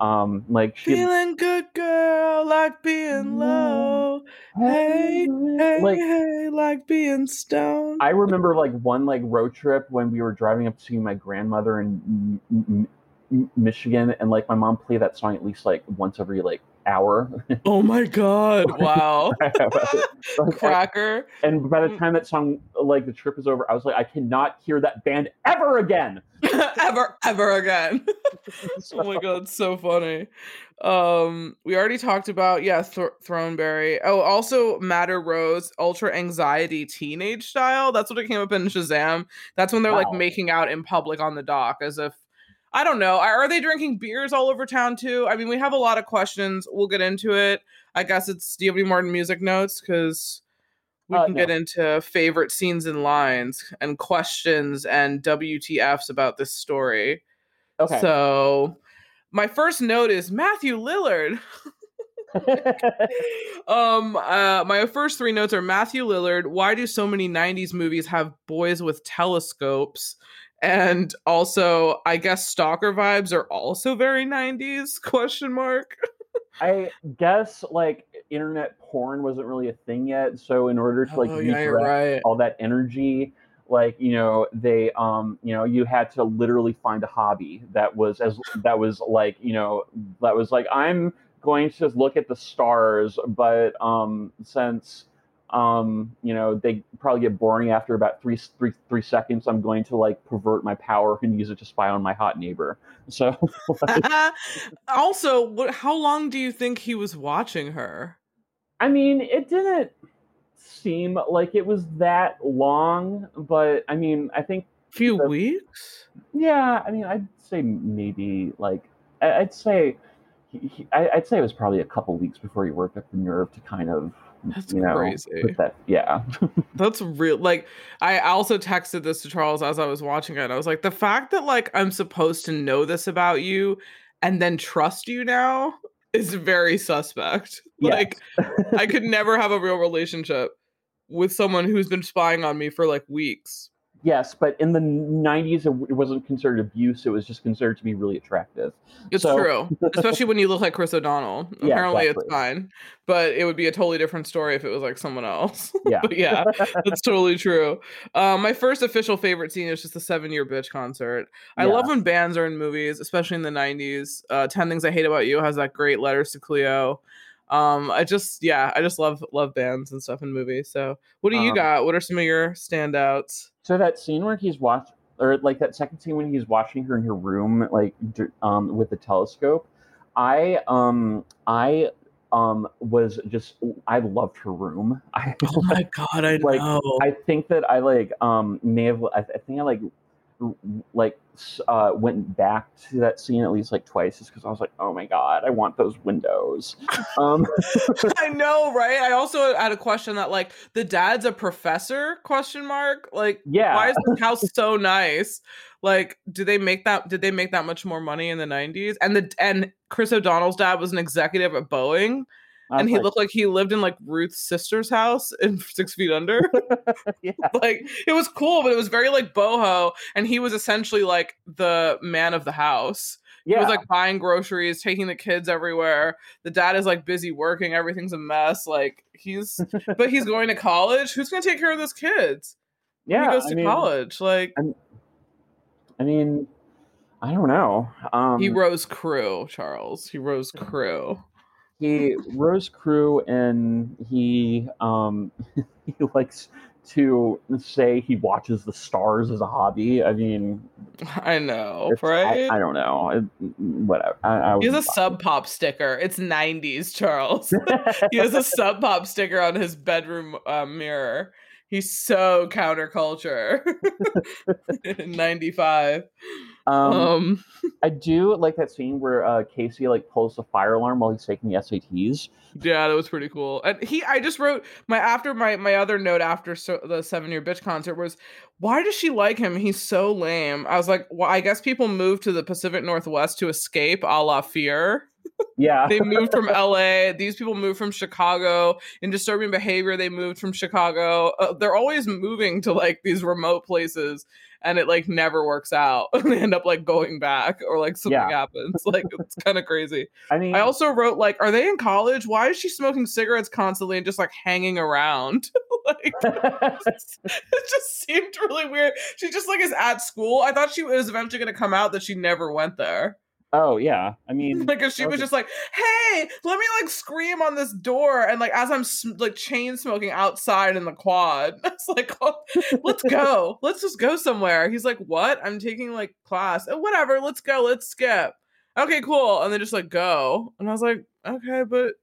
um, like she feeling good girl like being low. Hey hey like hey like being stoned. I remember like one like road trip when we were driving up to see my grandmother in Michigan, and like my mom played that song at least like once every like hour. oh my god. Wow. Like, I- cracker. and by the time that song like the trip is over, I was like, I cannot hear that band ever again. ever ever again. Oh my god so funny. Um we already talked about yeah Th- throneberry. Oh also Madder Rose ultra anxiety teenage style. That's what it came up in shazam. That's when they're like making out in public on the dock as if i don't know are they drinking beers all over town too i mean we have a lot of questions we'll get into it i guess it's do you have any more music notes because we Uh, can get into favorite scenes and lines and questions and WTFs about this story. Okay. So, my first note is Matthew Lillard. um, uh, my first three notes are Matthew Lillard. Why do so many '90s movies have boys with telescopes? And also, I guess stalker vibes are also very '90s? Question mark. I guess like internet porn wasn't really a thing yet, so in order to like oh yeah, right. all that energy, like you know they um you know you had to literally find a hobby that was as that was like you know that was like I'm going to look at the stars, but um since um you know they probably get boring after about three three three seconds, I'm going to like pervert my power and use it to spy on my hot neighbor. So also, what? How long do you think he was watching her? I mean, it didn't seem like it was that long, but I mean, I think, a few The- weeks. yeah, I mean, I'd say maybe like, I- I'd say, he, he, I- I'd say it was probably a couple weeks before he worked up the nerve to kind of, That's you know, crazy. that, yeah, That's real. Like, I also texted this to Charles as I was watching it. I was like, the fact that like I'm supposed to know this about you and then trust you now is very suspect. Yes. Like, I could never have a real relationship with someone who's been spying on me for like weeks. Yes, but in the '90s, it wasn't considered abuse. It was just considered to be really attractive. It's So- true, especially when you look like Chris O'Donnell. Yeah, Apparently, it's fine, but it would be a totally different story if it was like someone else. Yeah. but yeah, that's totally true. Um, my first official favorite scene is just the Seven Year Bitch concert. I Yeah. love when bands are in movies, especially in the '90s. Uh, Ten Things I Hate About You has that great letters to Cleo. Um, I just yeah, I just love love bands and stuff in movies. So, what do you Um, got? What are some of your standouts? So that scene where he's watching or like that second scene when he's watching her in her room, like um, with the telescope, I um I um was just I loved her room. I Oh my god, I like, know. I think that I like um may have I, I think I like r- like uh went back to that scene at least like twice just because I was like oh my god I want those windows. Um I know, right? I also had a question that like the dad's a professor? Question mark. Like, yeah. why is this house so nice? Like, do they make that? Did they make that much more money in the '90s? And the and Chris O'Donnell's dad was an executive at Boeing, and he like, looked like he lived in like Ruth's sister's house in Six Feet Under. yeah. like, it was cool, but it was very like boho, and he was essentially like the man of the house. He Yeah. was like buying groceries, taking the kids everywhere. The dad is like busy working. Everything's a mess. Like he's, but he's going to college. Who's going to take care of those kids? when yeah. he goes I to mean, college. Like I mean, I don't know. Um, he rows crew, Charles. He rows crew. He rows crew and he um he likes to say he watches the stars as a hobby. I mean, I know, right? I, I don't know. It, whatever. I, I he has a sub pop sticker. It's 90s, Charles. he has a sub pop sticker on his bedroom uh, mirror. He's so counterculture. 95. Um, um I do like that scene where uh, Casey like pulls the fire alarm while he's taking the SATs. Yeah, that was pretty cool. And he, I just wrote my after my my other note after so, the seven year bitch concert was, why does she like him? He's so lame. I was like, well, I guess people move to the Pacific Northwest to escape, a la Fear. Yeah, They moved from L.A. These people moved from Chicago. In disturbing behavior, they moved from Chicago. Uh, they're always moving to like these remote places, and it like never works out. they end up like going back, or like something Yeah. happens. Like it's kind of crazy. I mean, I also wrote like, are they in college? Why is she smoking cigarettes constantly and just like hanging around? like it just seemed really weird. She just like is at school. I thought she was eventually going to come out that she never went there. Oh yeah. I mean, Like if she was just like, "Hey, let me like scream on this door," and like as I'm like chain smoking outside in the quad, it's like, oh, "Let's go, let's just go somewhere." He's like, "What? I'm taking like class. "Oh, whatever. Let's go. Let's skip." Okay, cool. And they just like go, and I was like, "Okay, but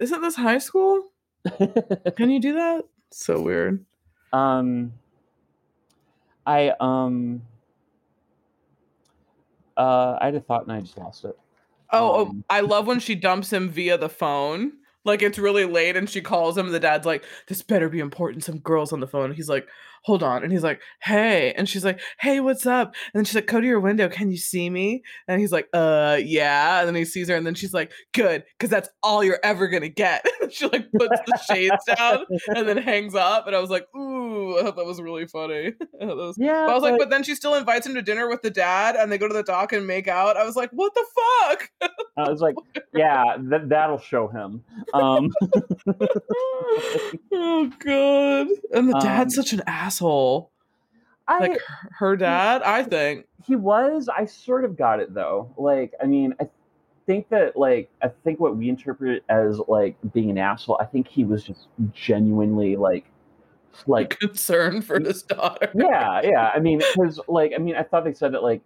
isn't this high school? Can you do that?" So weird. um, I um, uh, I had a thought and I just lost it. Oh, Um, oh, I love when she dumps him via the phone. Like it's really late and she calls him. And the dad's like, "This better be important." Some girls on the phone. He's like, "Hold on," and he's like, "Hey," and she's like, "Hey, what's up?" And then she's like, "Go to your window. Can you see me?" And he's like, "Uh, yeah." And then he sees her, and then she's like, "Good, because that's all you're ever gonna get." she like puts the shades down and then hangs up. And I was like, "Ooh," I thought that was really funny. Was Yeah, but I was like, but- but then she still invites him to dinner with the dad, and they go to the dock and make out. I was like, what the fuck? I was like, yeah, that that'll show him. Um, oh god! And the dad's Um, such an asshole. I Like her- dad, I think. he was. I sort of got it though. Like, I mean, I think that like I think what we interpret as like being an asshole. I think he was just genuinely like, like concern for his daughter. yeah, yeah. I mean, because like I mean, I thought they said that like.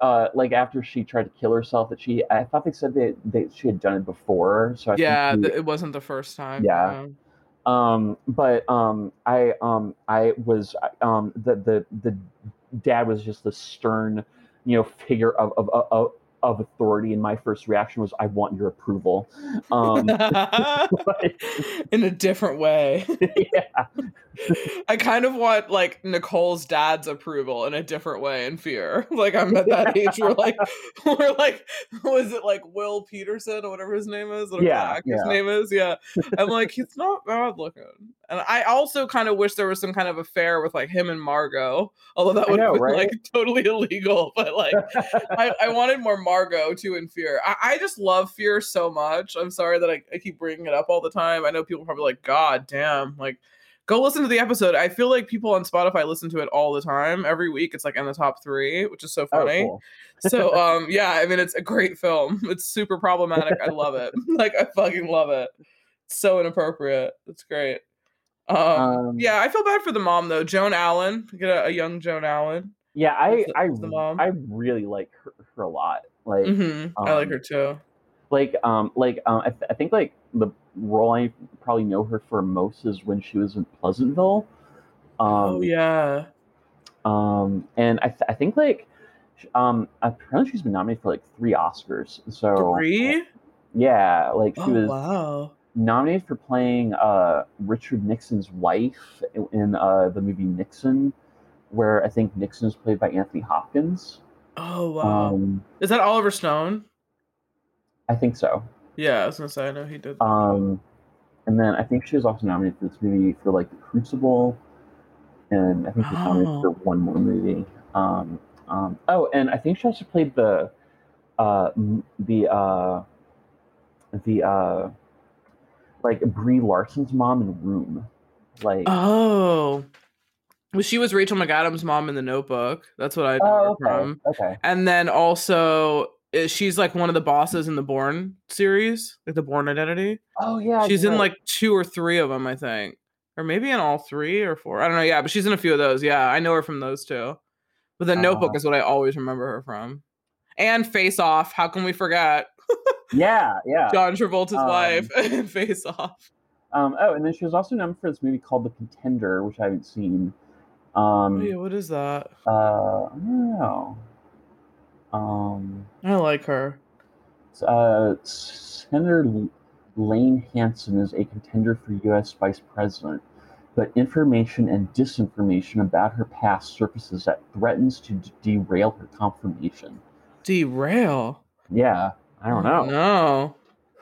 Uh, like after she tried to kill herself, that she I thought they said that, that she had done it before. So I think Yeah, he- it wasn't the first time. Yeah. Um but um i um i was um the the the dad was just the stern you know figure of of of, of authority and my first reaction was i want your approval um In a different way. yeah I kind of want like Nicole's dad's approval in a different way in fear. Like I'm at that age where like we're like was it like Will Petersen or whatever his name is? Whatever Yeah, the actor's yeah. name is. Yeah. I'm like, he's not bad looking. And I also kind of wish there was some kind of affair with like him and Margo, although that would have know, been right? like totally illegal. But like, I, I wanted more Margo too in Fear. I, I just love Fear so much. I'm sorry that I, I keep bringing it up all the time. I know people are probably like, God damn, like go listen to the episode. I feel like people on Spotify listen to it all the time. Every week it's like in the top three, which is so Oh, funny. cool. so um yeah, I mean it's a great film. It's super problematic. I love it. like I fucking love it. It's so inappropriate. It's great. Um, Um, yeah, I feel bad for the mom though. Joan Allen. Get a, a young Joan Allen. Yeah, I I the mom? I really like her, her a lot. Like hmm I like um, her too. like um like um I, th- I think like the role I probably know her for most is when she was in Pleasantville. Um, oh yeah. Um, and I, th- I think like, um, apparently she's been nominated for like three Oscars. So Three? yeah, like she Oh was wow. Nominated for playing uh Richard Nixon's wife in, uh the movie Nixon, where I think Nixon is played by Anthony Hopkins. Oh wow. Um, Is that Oliver Stone? I think so. Yeah, I was gonna say I know he did. Um, and then I think she was also nominated for this movie for like The Crucible, and I think she was nominated for Oh. one more movie. Um, um, oh, and I think she also played the uh, the uh, the uh, like Brie Larson's mom in Room. Like, oh. Well, she was Rachel McAdams' mom in The Notebook. That's what I know oh, her okay, from. okay. And then also, uh, she's like one of the bosses in the Bourne series, like the Bourne Identity. Oh yeah, she's in right. like two or three of them, I think, or maybe in all three or four. I don't know. Yeah, but she's in a few of those. Yeah, I know her from those two. But the Notebook Uh-huh. is what I always remember her from. And Face Off. How can we forget yeah, yeah. John Travolta's Um, wife Face Off? Um, oh, and then she was also known for this movie called The Contender, which I haven't seen. Oh, Um, yeah, what is that? uh, I don't know. Um, I like her. uh, Senator Laine Hanson is a contender for U.S. Vice President, but information and disinformation about her past surfaces that threatens to d- derail her confirmation. Derail. Yeah, I don't know, No.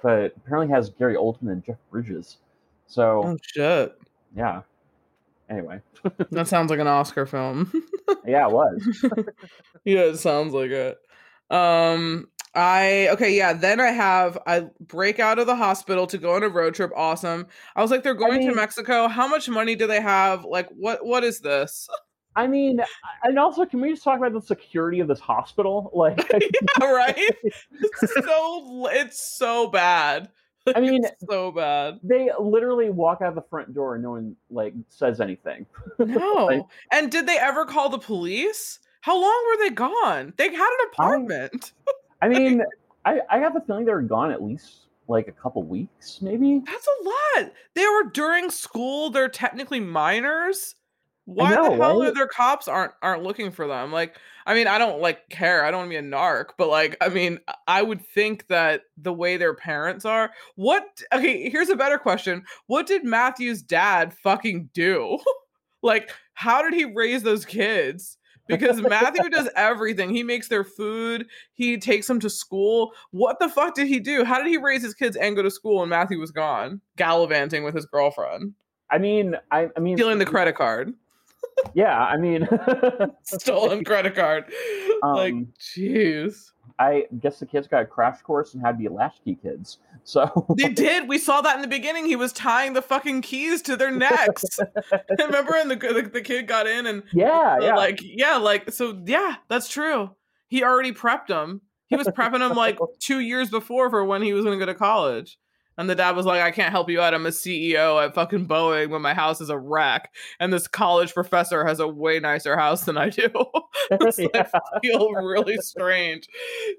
but apparently has Gary Oldman and Jeff Bridges. So Oh shit. yeah. Anyway, That sounds like an Oscar film. yeah, it was. yeah, it sounds like it. Um I okay, yeah, then I have I break out of the hospital to go on a road trip. Awesome. I was like, they're going to mean- Mexico. How much money do they have? Like what what is this? I mean, and also, can we just talk about the security of this hospital? Like, yeah, right? It's so it's so bad. I mean, so bad. they literally walk out the front door and no one like says anything. No. Like- and did they ever call the police? How long were they gone? They had an apartment. I mean, I, I got the feeling they were gone at least like a couple weeks, maybe. That's a lot. They were during school. They're technically minors. Why know, the hell are right? their cops aren't aren't looking for them? Like, I mean, I don't like care. I don't want to be a narc, but like, I mean, I would think that the way their parents are. What? Okay, here's a better question. What did Matthew's dad fucking do? like, how did he raise those kids? Because Matthew does everything. He makes their food. He takes them to school. What the fuck did he do? How did he raise his kids and go to school and Matthew was gone, gallivanting with his girlfriend, I mean, I, I mean, stealing the credit card, Yeah, I mean, stolen credit card? like, Um, jeez. I guess the kids got a crash course in how to be latchkey kids. So They did. We saw that in the beginning. He was tying the fucking keys to their necks. Remember, and the, the the kid got in and yeah, yeah. Like, yeah, like, so yeah, that's true. He already prepped them. He was prepping them like two years before for when he was going to go to college. And the dad was like, I can't help you out. I'm a CEO at fucking Boeing when my house is a wreck. And this college professor has a way nicer house than I do. it's like, Yeah. feel really strange.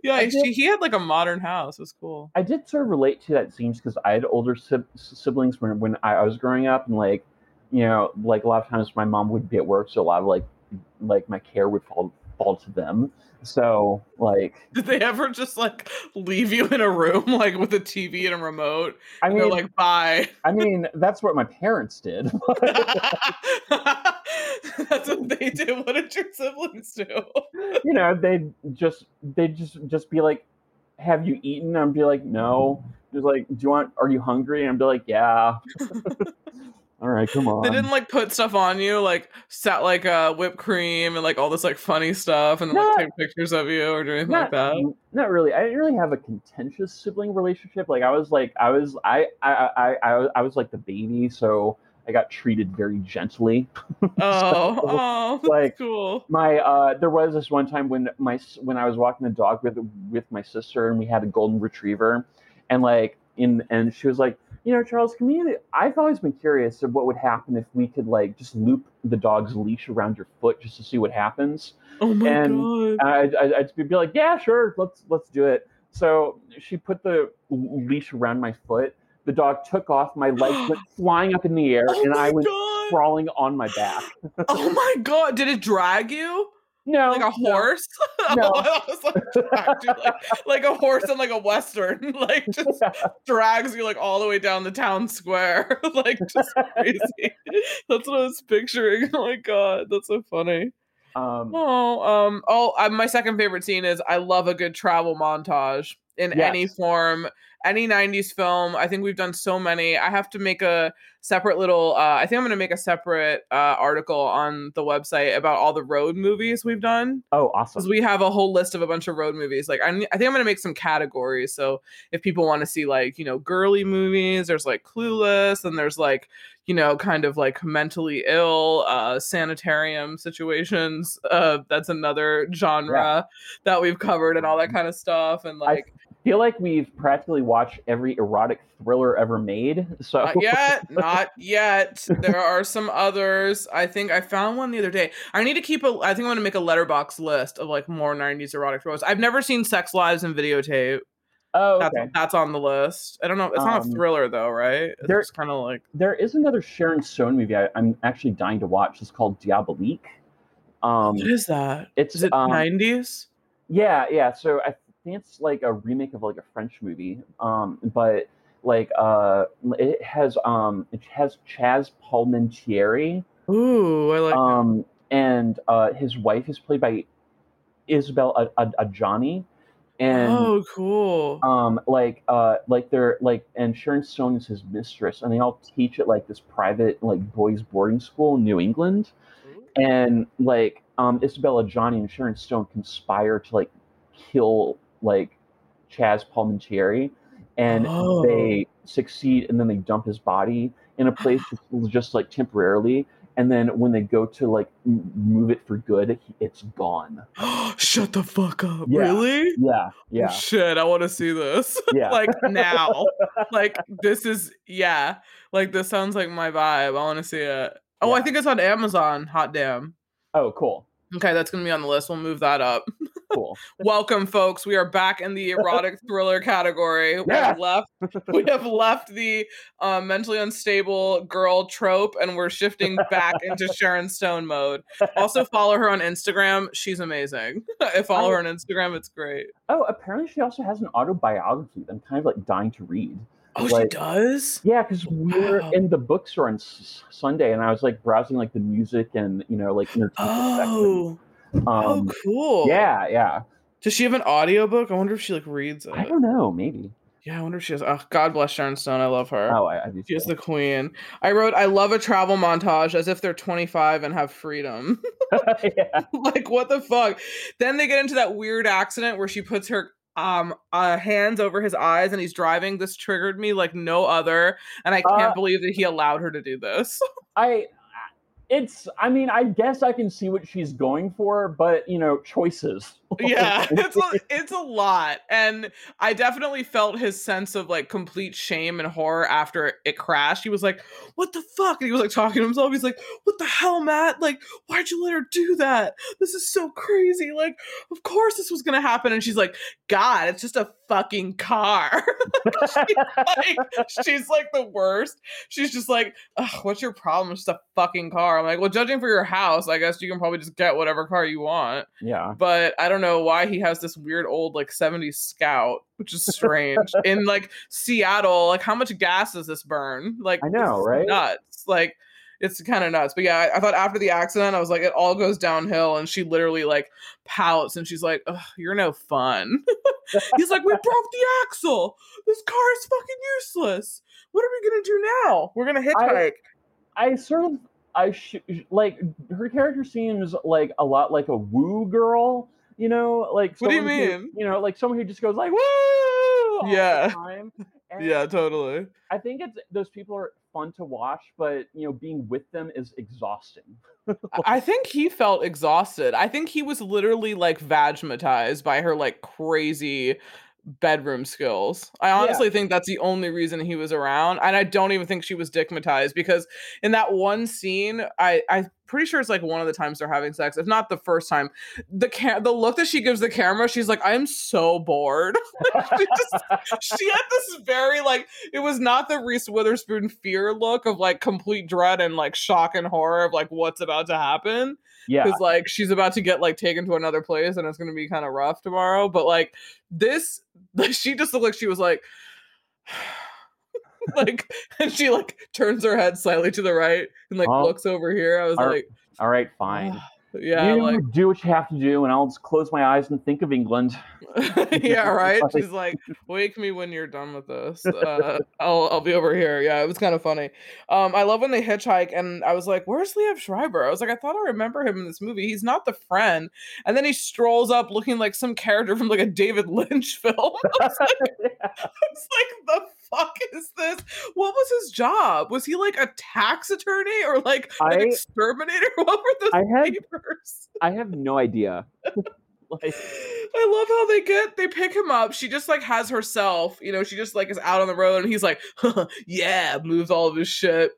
Yeah, I she, he had like a modern house. It was cool. I did sort of relate to that scene because I had older sib- siblings when when I, I was growing up, and like, you know, like a lot of times my mom would be at work, so a lot of like, like my care would fall fall to them. So like, Did they ever just like leave you in a room like with a TV and a remote? I And mean, like, bye. I mean, that's what my parents did. That's what they do. What did your siblings do? you know, they'd just they'd just just be like, "Have you eaten?" I'd be like, "No." Just like, "Do you want? Are you hungry?" And I'd be like, "Yeah." All right, come on. They didn't like put stuff on you, like sat like uh, whipped cream and like all this like funny stuff, and then like take pictures of you or do anything not, like that. not really. I didn't really have a contentious sibling relationship. Like I was like I was I I I I, I was like the baby, so I got treated very gently. Oh, oh, that's like, cool. my uh there was this one time when my when I was walking the dog with with my sister and we had a golden retriever and like in and she was like you know Charles can we I've always been curious of what would happen if we could like just loop the dog's leash around your foot just to see what happens Oh my and- god. I'd, I'd, I'd be like yeah sure let's let's do it so she put the leash around my foot the dog took off my legs went flying up in the air Oh and I went god. crawling on my back Oh my god. Did it drag you? No Like a horse? No. Oh, I was like, like, like a horse in like a western. Like just drags you like all the way down the town square. like just crazy. That's what I was picturing. Oh my god, that's so funny. Um Oh, um, oh, uh, my second favorite scene is I love a good travel montage in any form, any '90s film. I think we've done so many. I have to make a separate little. Uh, I think I'm going to make a separate uh, article on the website about all the road movies we've done oh awesome! because we have a whole list of a bunch of road movies. Like I, ne- I think I'm going to make some categories. So if people want to see like you know girly movies, there's like Clueless, and there's like you know kind of like mentally ill uh sanitarium situations uh that's another genre that we've covered and all that kind of stuff and like I feel like we've practically watched every erotic thriller ever made. So not yet not yet. There are some others. I think i found one the other day. I need to keep a i think i'm going to make a Letterboxd list of like more 90s erotic thrillers. I've never seen sex lies and videotape oh, that's, okay. that's on the list i don't know it's not a Um, thriller though right it's there- kind of like There is another Sharon Stone movie I, I'm actually dying to watch. It's called Diabolique. Um, what is that it's is it um, 90s yeah, yeah. So I think it's like a remake of like a French movie. Um, but like uh, it has um, it has Chazz Palminteri. ooh i like that. um, and uh, his wife is played by Isabelle A- A- Adjani, and oh cool um, like uh, like they're like, and Sharon Stone is his mistress, and they all teach at like this private like boys boarding school in New England, and like um, Isabelle Adjani and Sharon Stone conspire to like kill like Chazz Palminteri, and Oh. they succeed, and then they dump his body in a place just like temporarily. And then when they go to like m- move it for good, it's gone. Shut the fuck up. Yeah. Really? Yeah, yeah, shit, I want to see this. yeah. like now. like this is yeah. Like this sounds like my vibe. I want to see it. Oh, I think it's on Amazon. Hot damn. oh, cool, Okay, that's gonna be on the list. We'll move that up. cool. Welcome, folks. We are back in the erotic thriller category. We Yeah. have left. We have left the uh, mentally unstable girl trope, and we're shifting back into Sharon Stone mode. Also, follow her on Instagram. She's amazing. If I follow her on Instagram. It's great. Oh, apparently she also has an autobiography that I'm kind of like dying to read. Oh, she does. Yeah, because we were Wow. in the bookstore on S- Sunday, and I was like browsing like the music and you know like entertainment section. Oh, oh, Um, cool. yeah, yeah. Does she have an audiobook? I wonder if she like reads it. I don't know, maybe. Yeah, I wonder if she has. Oh, God bless Sharon Stone. I love her. Oh, I, I do. She is the queen. I wrote, I love a travel montage as if they're 25 and have freedom. yeah. like, what the fuck? Then they get into that weird accident where she puts her um uh, hands over his eyes and he's driving. This triggered me like no other. And I can't Uh, believe that he allowed her to do this. I. It's. I mean, I guess I can see what she's going for, but you know, choices. yeah it's a, it's a lot and i definitely felt his sense of like complete shame and horror after it crashed. He was like what the fuck? And he was like talking to himself. He's like what the hell matt? Like why'd you let her do that? This is so crazy. Like of course this was gonna happen. And she's like god it's just a fucking car. Like she's like the worst. She's just like what's your problem? It's just a fucking car like well judging for your house i guess you can probably just get whatever car you want yeah. but I don't know why he has this weird old like 70s scout, which is strange. In like Seattle, like how much gas does this burn? Like I know, right? Nuts. Like it's kind of nuts. But yeah, I, I thought after the accident, I was like, it all goes downhill, and she literally like pouts and she's like, Ugh, "You're no fun." He's like, "We broke the axle. This car is fucking useless. What are we gonna do now? We're gonna hitchhike." I sort of I sh- like her character seems like a lot like a woo girl, you know, like What do you who- mean? you know, like someone who just goes like woo Yeah. Yeah, totally. I think it's those people are fun to watch, but you know, being with them is exhausting. I think he felt exhausted. I think he was literally like vagmatized by her like crazy bedroom skills. I honestly think that's the only reason he was around. And I don't even think she was dickmatized because in that one scene, I I'm pretty sure it's like one of the times they're having sex, if not the first time. The ca- the look that she gives the camera, she's like, I'm so bored. she just she had this very like it was not the Reese Witherspoon fear look of like complete dread and like shock and horror of like what's about to happen yeah, because like she's about to get like taken to another place and it's gonna be kind of rough tomorrow. But like this, she just looked like she was like. like and she like turns her head slightly to the right and like Oh. looks over here. I was like, all right, fine. Yeah, you like do what you have to do, and I'll just close my eyes and think of England. yeah, right. She's like, "Wake me when you're done with this. Uh, I'll I'll be over here." Yeah, it was kind of funny. Um, I love when they hitchhike, and I was like, "Where's Liev Schreiber?" I was like, "I thought I remember him in this movie. He's not the friend." And then he strolls up looking like some character from like a David Lynch film. I was like, I was like, "The fuck is this? What was his job? Was he like a tax attorney or like an I- exterminator? What were those I had- papers?" I have no idea. like, I love how they get they pick him up. She just like has herself, you know, she just like is out on the road and he's like, yeah, moves all of his shit.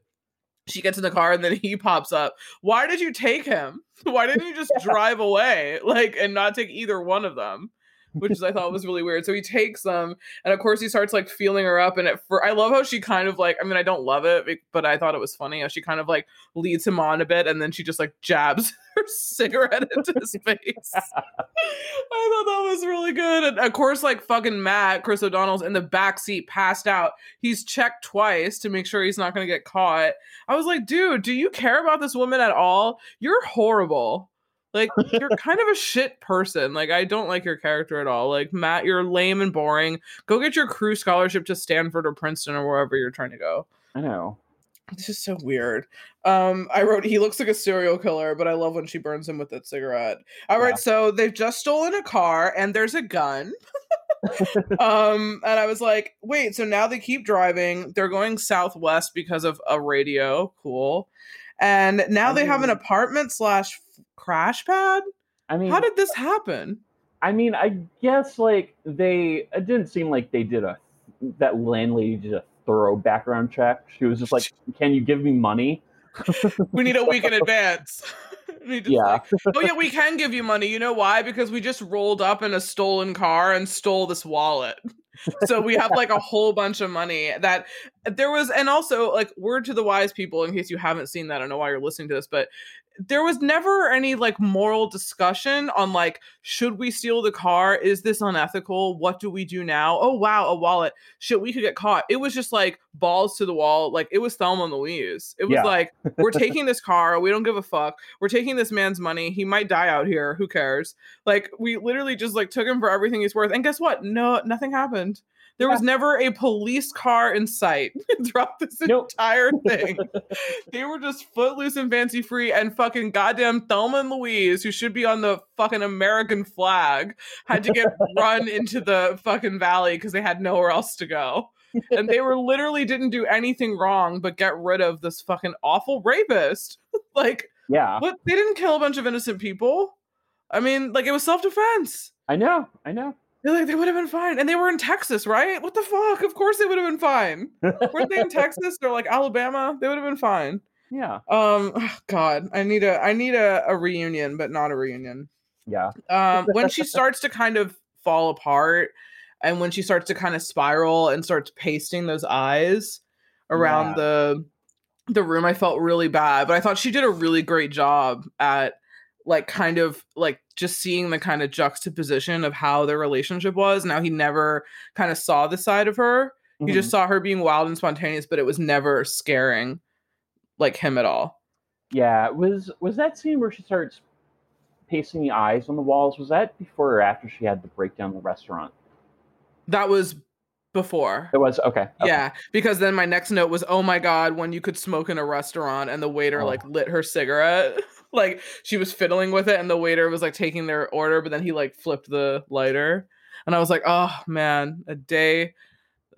She gets in the car and then he pops up. Why did you take him? Why didn't you just drive away? Like and not take either one of them? Which is I thought was really weird. So he takes them and of course he starts like feeling her up and it for I love how she kind of like I mean I don't love it but I thought it was funny how she kind of like leads him on a bit and then she just like jabs her cigarette into his face. I thought that was really good. And of course, like fucking Matt, Chris O'Donnell's in the back seat, passed out. He's checked twice to make sure he's not going to get caught. I was like, dude, do you care about this woman at all? You're horrible. Like, you're kind of a shit person. Like, I don't like your character at all. Like, Matt, you're lame and boring. Go get your crew scholarship to Stanford or Princeton or wherever you're trying to go. I know. It's just so weird. Um, I wrote he looks like a serial killer, but I love when she burns him with that cigarette. All right, Yeah. so they've just stolen a car and there's a gun. um, and I was like, wait, so now they keep driving. They're going southwest because of a radio. Cool. And now they have an apartment slash crash pad. I mean, How did this uh, happen? I mean, I guess like they. It didn't seem like they did a that landlady did a thorough background check. She was just like, "Can you give me money?" We need a week in advance. And he just Yeah. like, oh yeah, we can give you money. You know why? Because we just rolled up in a stolen car and stole this wallet. So we have like a whole bunch of money that there was, and also like word to the wise people, in case you haven't seen that, I don't know why you're listening to this, but there was never any like moral discussion on like should we steal the car? Is this unethical? What do we do now? Oh wow a wallet. Shit we could get caught. It was just like balls to the wall like it was thelma and louise. It was Yeah. like we're taking this car we don't give a fuck. We're taking this man's money he might die out here who cares? Like we literally just like took him for everything he's worth and guess what? No nothing happened there was never a police car in sight throughout this Nope. entire thing they were just footloose and fancy free and fucking goddamn Thelma and Louise, who should be on the fucking American flag, had to get run into the fucking valley because they had nowhere else to go. And they were literally didn't do anything wrong but get rid of this fucking awful rapist. like, Yeah, what? They didn't kill a bunch of innocent people. I mean, like it was self defense. I know. I know. They're like they would have been fine, and they were in Texas, right? What the fuck? Of course they would have been fine. Weren't they in Texas or like Alabama? They would have been fine. Yeah. Um, God, I need a I need a, a reunion, but not a reunion. Yeah. Um, when she starts to kind of fall apart, and when she starts to kind of spiral and starts pasting those eyes around Yeah. the the room, I felt really bad. But I thought she did a really great job at like kind of like just seeing the kind of juxtaposition of how their relationship was. Now he never kind of saw the side of her. He Mhm. just saw her being wild and spontaneous, but it was never scaring like him at all. Yeah, was was that scene where she starts pasting the eyes on the walls? Was that before or after she had the breakdown in the restaurant? That was before. It was okay. okay. Yeah, because then my next note was, "Oh my god, when you could smoke in a restaurant and the waiter Oh. like lit her cigarette, like she was fiddling with it and the waiter was like taking their order, but then he like flipped the lighter, and I was like, oh man, a day,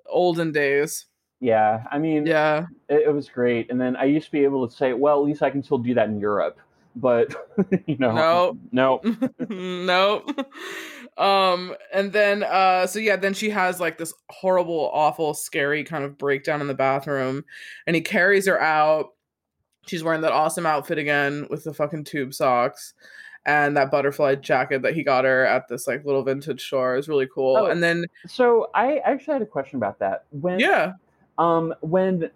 olden days. Yeah, I mean, Yeah, it, it was great. And then I used to be able to say, well, at least I can still do that in Europe. But you know, No. no, no. um, and then uh, so yeah, then she has like this horrible, awful, scary kind of breakdown in the bathroom, and he carries her out. She's wearing that awesome outfit again with the fucking tube socks and that butterfly jacket that he got her at this like little vintage store. Was really cool. Oh. And then So I actually had a question about that. When yeah, um when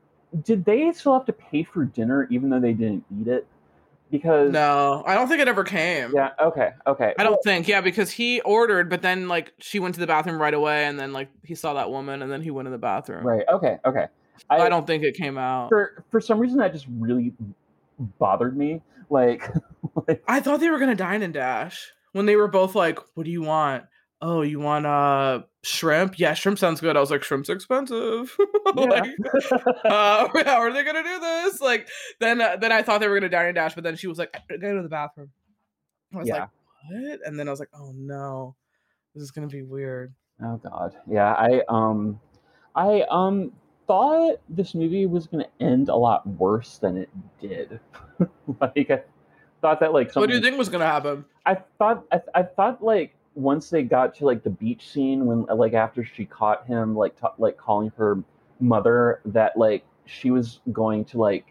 did they still have to pay for dinner even though they didn't eat it? Because no, I don't think it ever came. yeah, okay, okay. I don't think, yeah, because he ordered, but then like she went to the bathroom right away, and then like he saw that woman, and then he went in the bathroom. right, okay, okay. I, don't think it came out. for for some reason that just really bothered me. Like, like I thought they were gonna dine and dash when they were both like, "What do you want? Oh, you want uh shrimp? Yeah, shrimp sounds good." I was like, "Shrimp's expensive." like, uh, how are they gonna do this? Like, then uh, then I thought they were gonna dine and dash, but then she was like, "I go to the bathroom." I was Yeah. like, "What?" And then I was like, "Oh no, this is gonna be weird." Oh god. Yeah, I um I um thought this movie was going to end a lot worse than it did. like I thought that like What do you think was gonna happen? I thought I, I thought like once they got to like the beach scene when like after she caught him like ta like calling her mother that like she was going to like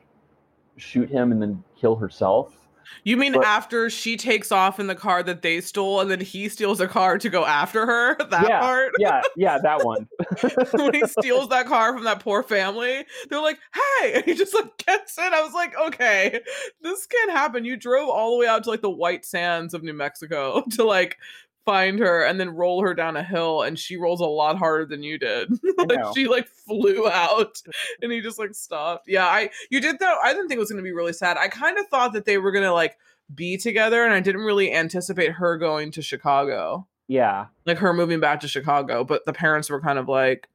shoot him and then kill herself. You mean But- after she takes off in the car that they stole, and then he steals a car to go after her? That Yeah, part. Yeah, yeah, that one. when he steals that car from that poor family, they're like, "Hey!" and he just like gets it. I was like, "Okay, this can't happen." You drove all the way out to like the white sands of New Mexico to like find her, and then roll her down a hill, and she rolls a lot harder than you did. Like she like flew out, and he just like stopped. Yeah, I you did though. I didn't think it was gonna be really sad. I kind of thought that they were gonna like be together, and I didn't really anticipate her going to Chicago yeah. like her moving back to Chicago, but the parents were kind of like,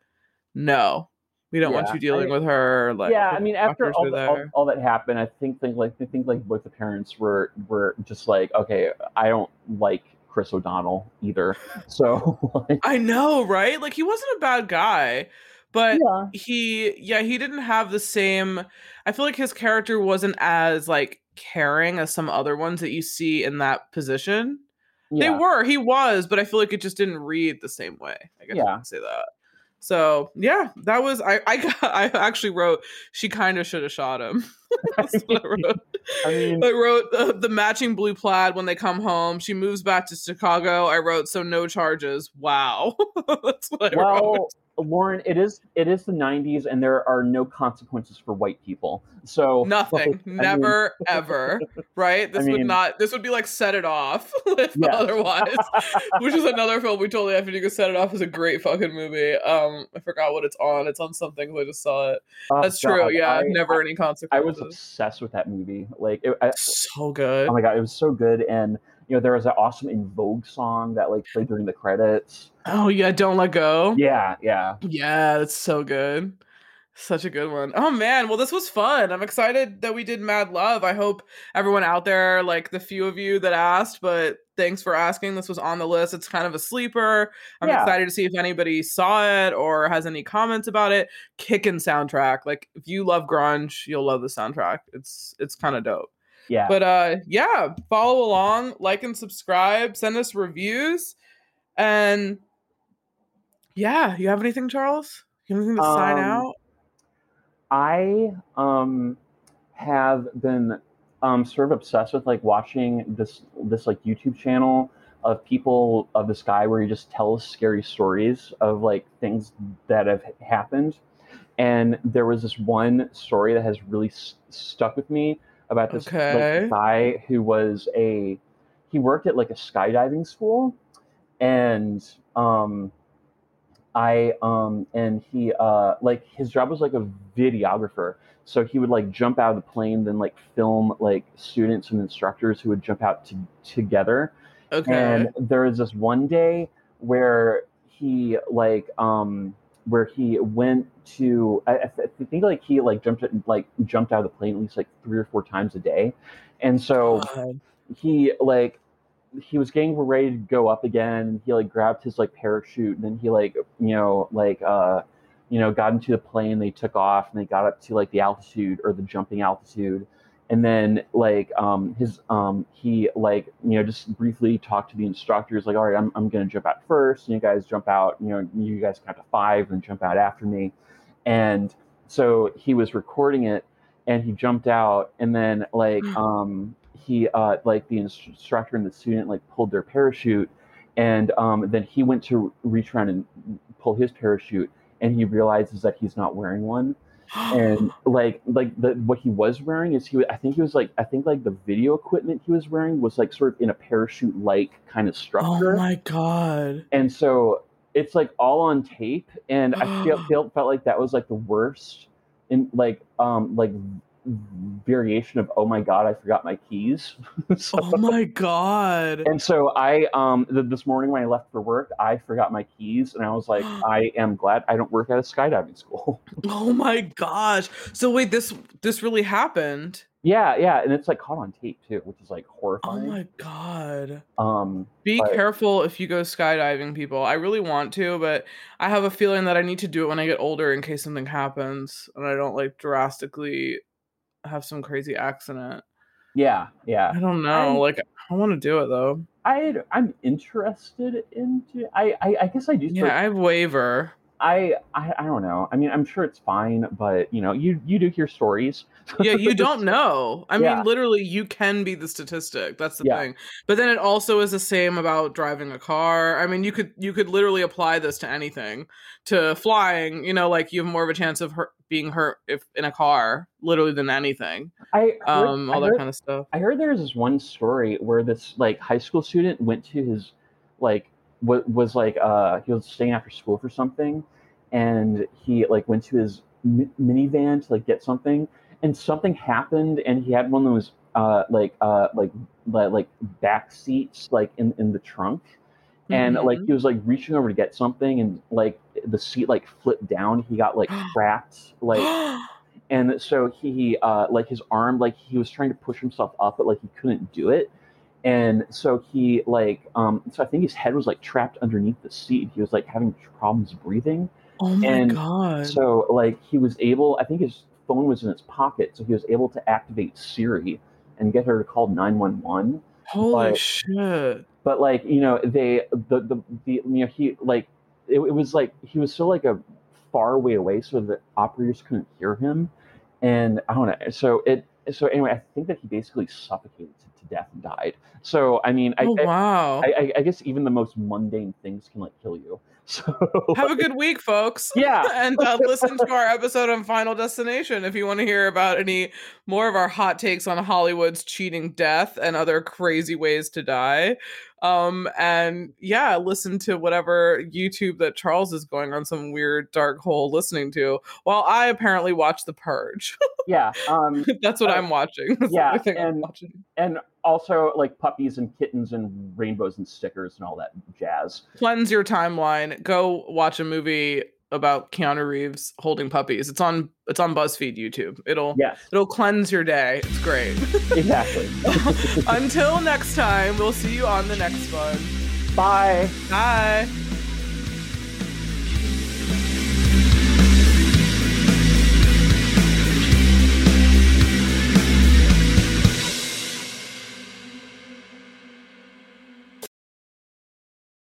"No, we don't want you dealing I- with her." Like, yeah, I mean, after all, the, all, all that happened, I think, think like I think like both the parents were were just like, okay, I don't like Chris O'Donnell either. So like, I know, right? Like he wasn't a bad guy, but yeah, he, yeah, he didn't have the same. I feel like his character wasn't as like caring as some other ones that you see in that position. They were, he was, but I feel like it just didn't read the same way. I guess Yeah. I can say that. So yeah, that was I. I got. I actually wrote. She kind of should have shot him. That's what I wrote. I mean, I wrote uh, the matching blue plaid when they come home. She moves back to Chicago. I wrote so no charges. Wow, that's what I wrote. Lauren, it is it is the '90s, and there are no consequences for white people. So Nothing, like, I mean, never, ever. Right? This would mean- not. This would be like set it off if Yes. otherwise. Which is another film we totally have to do. Because Set It Off is a great fucking movie. Um, I forgot what it's on. It's on something. I just saw it. oh, That's true. Yeah, I, never any consequences. I was obsessed with that movie. Like, it, I, so good. oh my god, it was so good. And you know, there was that awesome En Vogue song that like played during the credits. Oh yeah, don't let go. Yeah, yeah. Yeah, that's so good. Such a good one. Oh man, well this was fun. I'm excited that we did Mad Love. I hope everyone out there, like the few of you that asked, but thanks for asking. This was on the list. It's kind of a sleeper. I'm Yeah. excited to see if anybody saw it or has any comments about it. Kickin' soundtrack. Like if you love grunge, you'll love the soundtrack. It's it's kind of dope. Yeah. But uh yeah, follow along, like and subscribe, send us reviews. And yeah, you have anything, Charles? You have anything to sign Um, out? I um have been um sort of obsessed with like watching this this like YouTube channel of people of this guy where he just tells scary stories of like things that have happened. And there was this one story that has really s- stuck with me about this like, guy who was a he worked at like a skydiving school and um I um and he uh like his job was like a videographer. So he would like jump out of the plane, then like film like students and instructors who would jump out to, together. Okay. And there was this one day where he like um where he went to I, I think like he like jumped like jumped out of the plane at least like three or four times a day, and so God. he like he was getting ready to go up again. He like grabbed his like parachute, and then he like you know like uh you know got into the plane. They took off, and they got up to like the altitude or the jumping altitude, and then like um his um he like you know just briefly talked to the instructors like all right I'm I'm gonna jump out first, and you guys jump out. You know you guys count to five and jump out after me, and so he was recording it and he jumped out and then like um he uh like the instructor and the student like pulled their parachute and um then he went to reach around and pull his parachute and he realizes that he's not wearing one and like like the what he was wearing is he I think he was like I think like the video equipment he was wearing was like sort of in a parachute like kind of structure oh my god. and so it's like all on tape and i feel, feel felt like that was like the worst in like um like variation of oh my god i forgot my keys so, Oh my god. and so i um th- this morning when i left for work i forgot my keys and i was like i am glad i don't work at a skydiving school Oh my gosh. So wait, this this really happened. yeah yeah and it's like caught on tape too which is like horrifying. Oh my god. um Be But- careful if you go skydiving, people. I really want to, but I have a feeling that I need to do it when I get older in case something happens and I don't like drastically have some crazy accident. yeah yeah I don't know. I- like I want to do it though. i i'm interested into i i, I guess i do Yeah, I waver. I, I I don't know. I mean, I'm sure it's fine, but you know, you you do hear stories. yeah, you don't know. I Yeah. mean, literally, you can be the statistic. That's the Yeah. thing. But then it also is the same about driving a car. I mean, you could you could literally apply this to anything, to flying. You know, like you have more of a chance of hurt, being hurt if in a car, literally than anything. I heard, Um, I, all that heard, kind of stuff. I heard there was this one story where this like high school student went to his like what was like uh he was staying after school for something, and he like went to his mi- minivan to like get something, and something happened, and he had one of those uh like uh like like, like back seats like in in the trunk. And like he was like reaching over to get something and like the seat like flipped down. He got like trapped like and so he uh like his arm like he was trying to push himself up but like he couldn't do it. And so he like um so i think his head was like trapped underneath the seat. He was like having problems breathing. Oh my and god. so like he was able i think his phone was in his pocket so he was able to activate siri and get her to call 911 Holy but- shit. But like you know they the the, the you know he like it, it was like he was so like a far way away so the operators couldn't hear him and i don't know so it so anyway i think that he basically suffocated to, to death and died so i mean I, oh I, wow. I, I i guess even the most mundane things can like kill you so Have a good week, folks. yeah and uh, listen to our episode on Final Destination if you want to hear about any more of our hot takes on Hollywood's cheating death and other crazy ways to die. Um, and yeah, listen to whatever YouTube that Charles is going on some weird dark hole listening to, while I apparently watch The Purge. yeah um That's what Uh, I'm watching. That's yeah, thing I'm watching. and also like puppies and kittens and rainbows and stickers and all that jazz Cleanse your timeline. Go watch a movie about Keanu Reeves holding puppies. It's on it's on BuzzFeed YouTube. It'll yes It'll cleanse your day. It's great. exactly Until next time, we'll see you on the next one. bye Bye.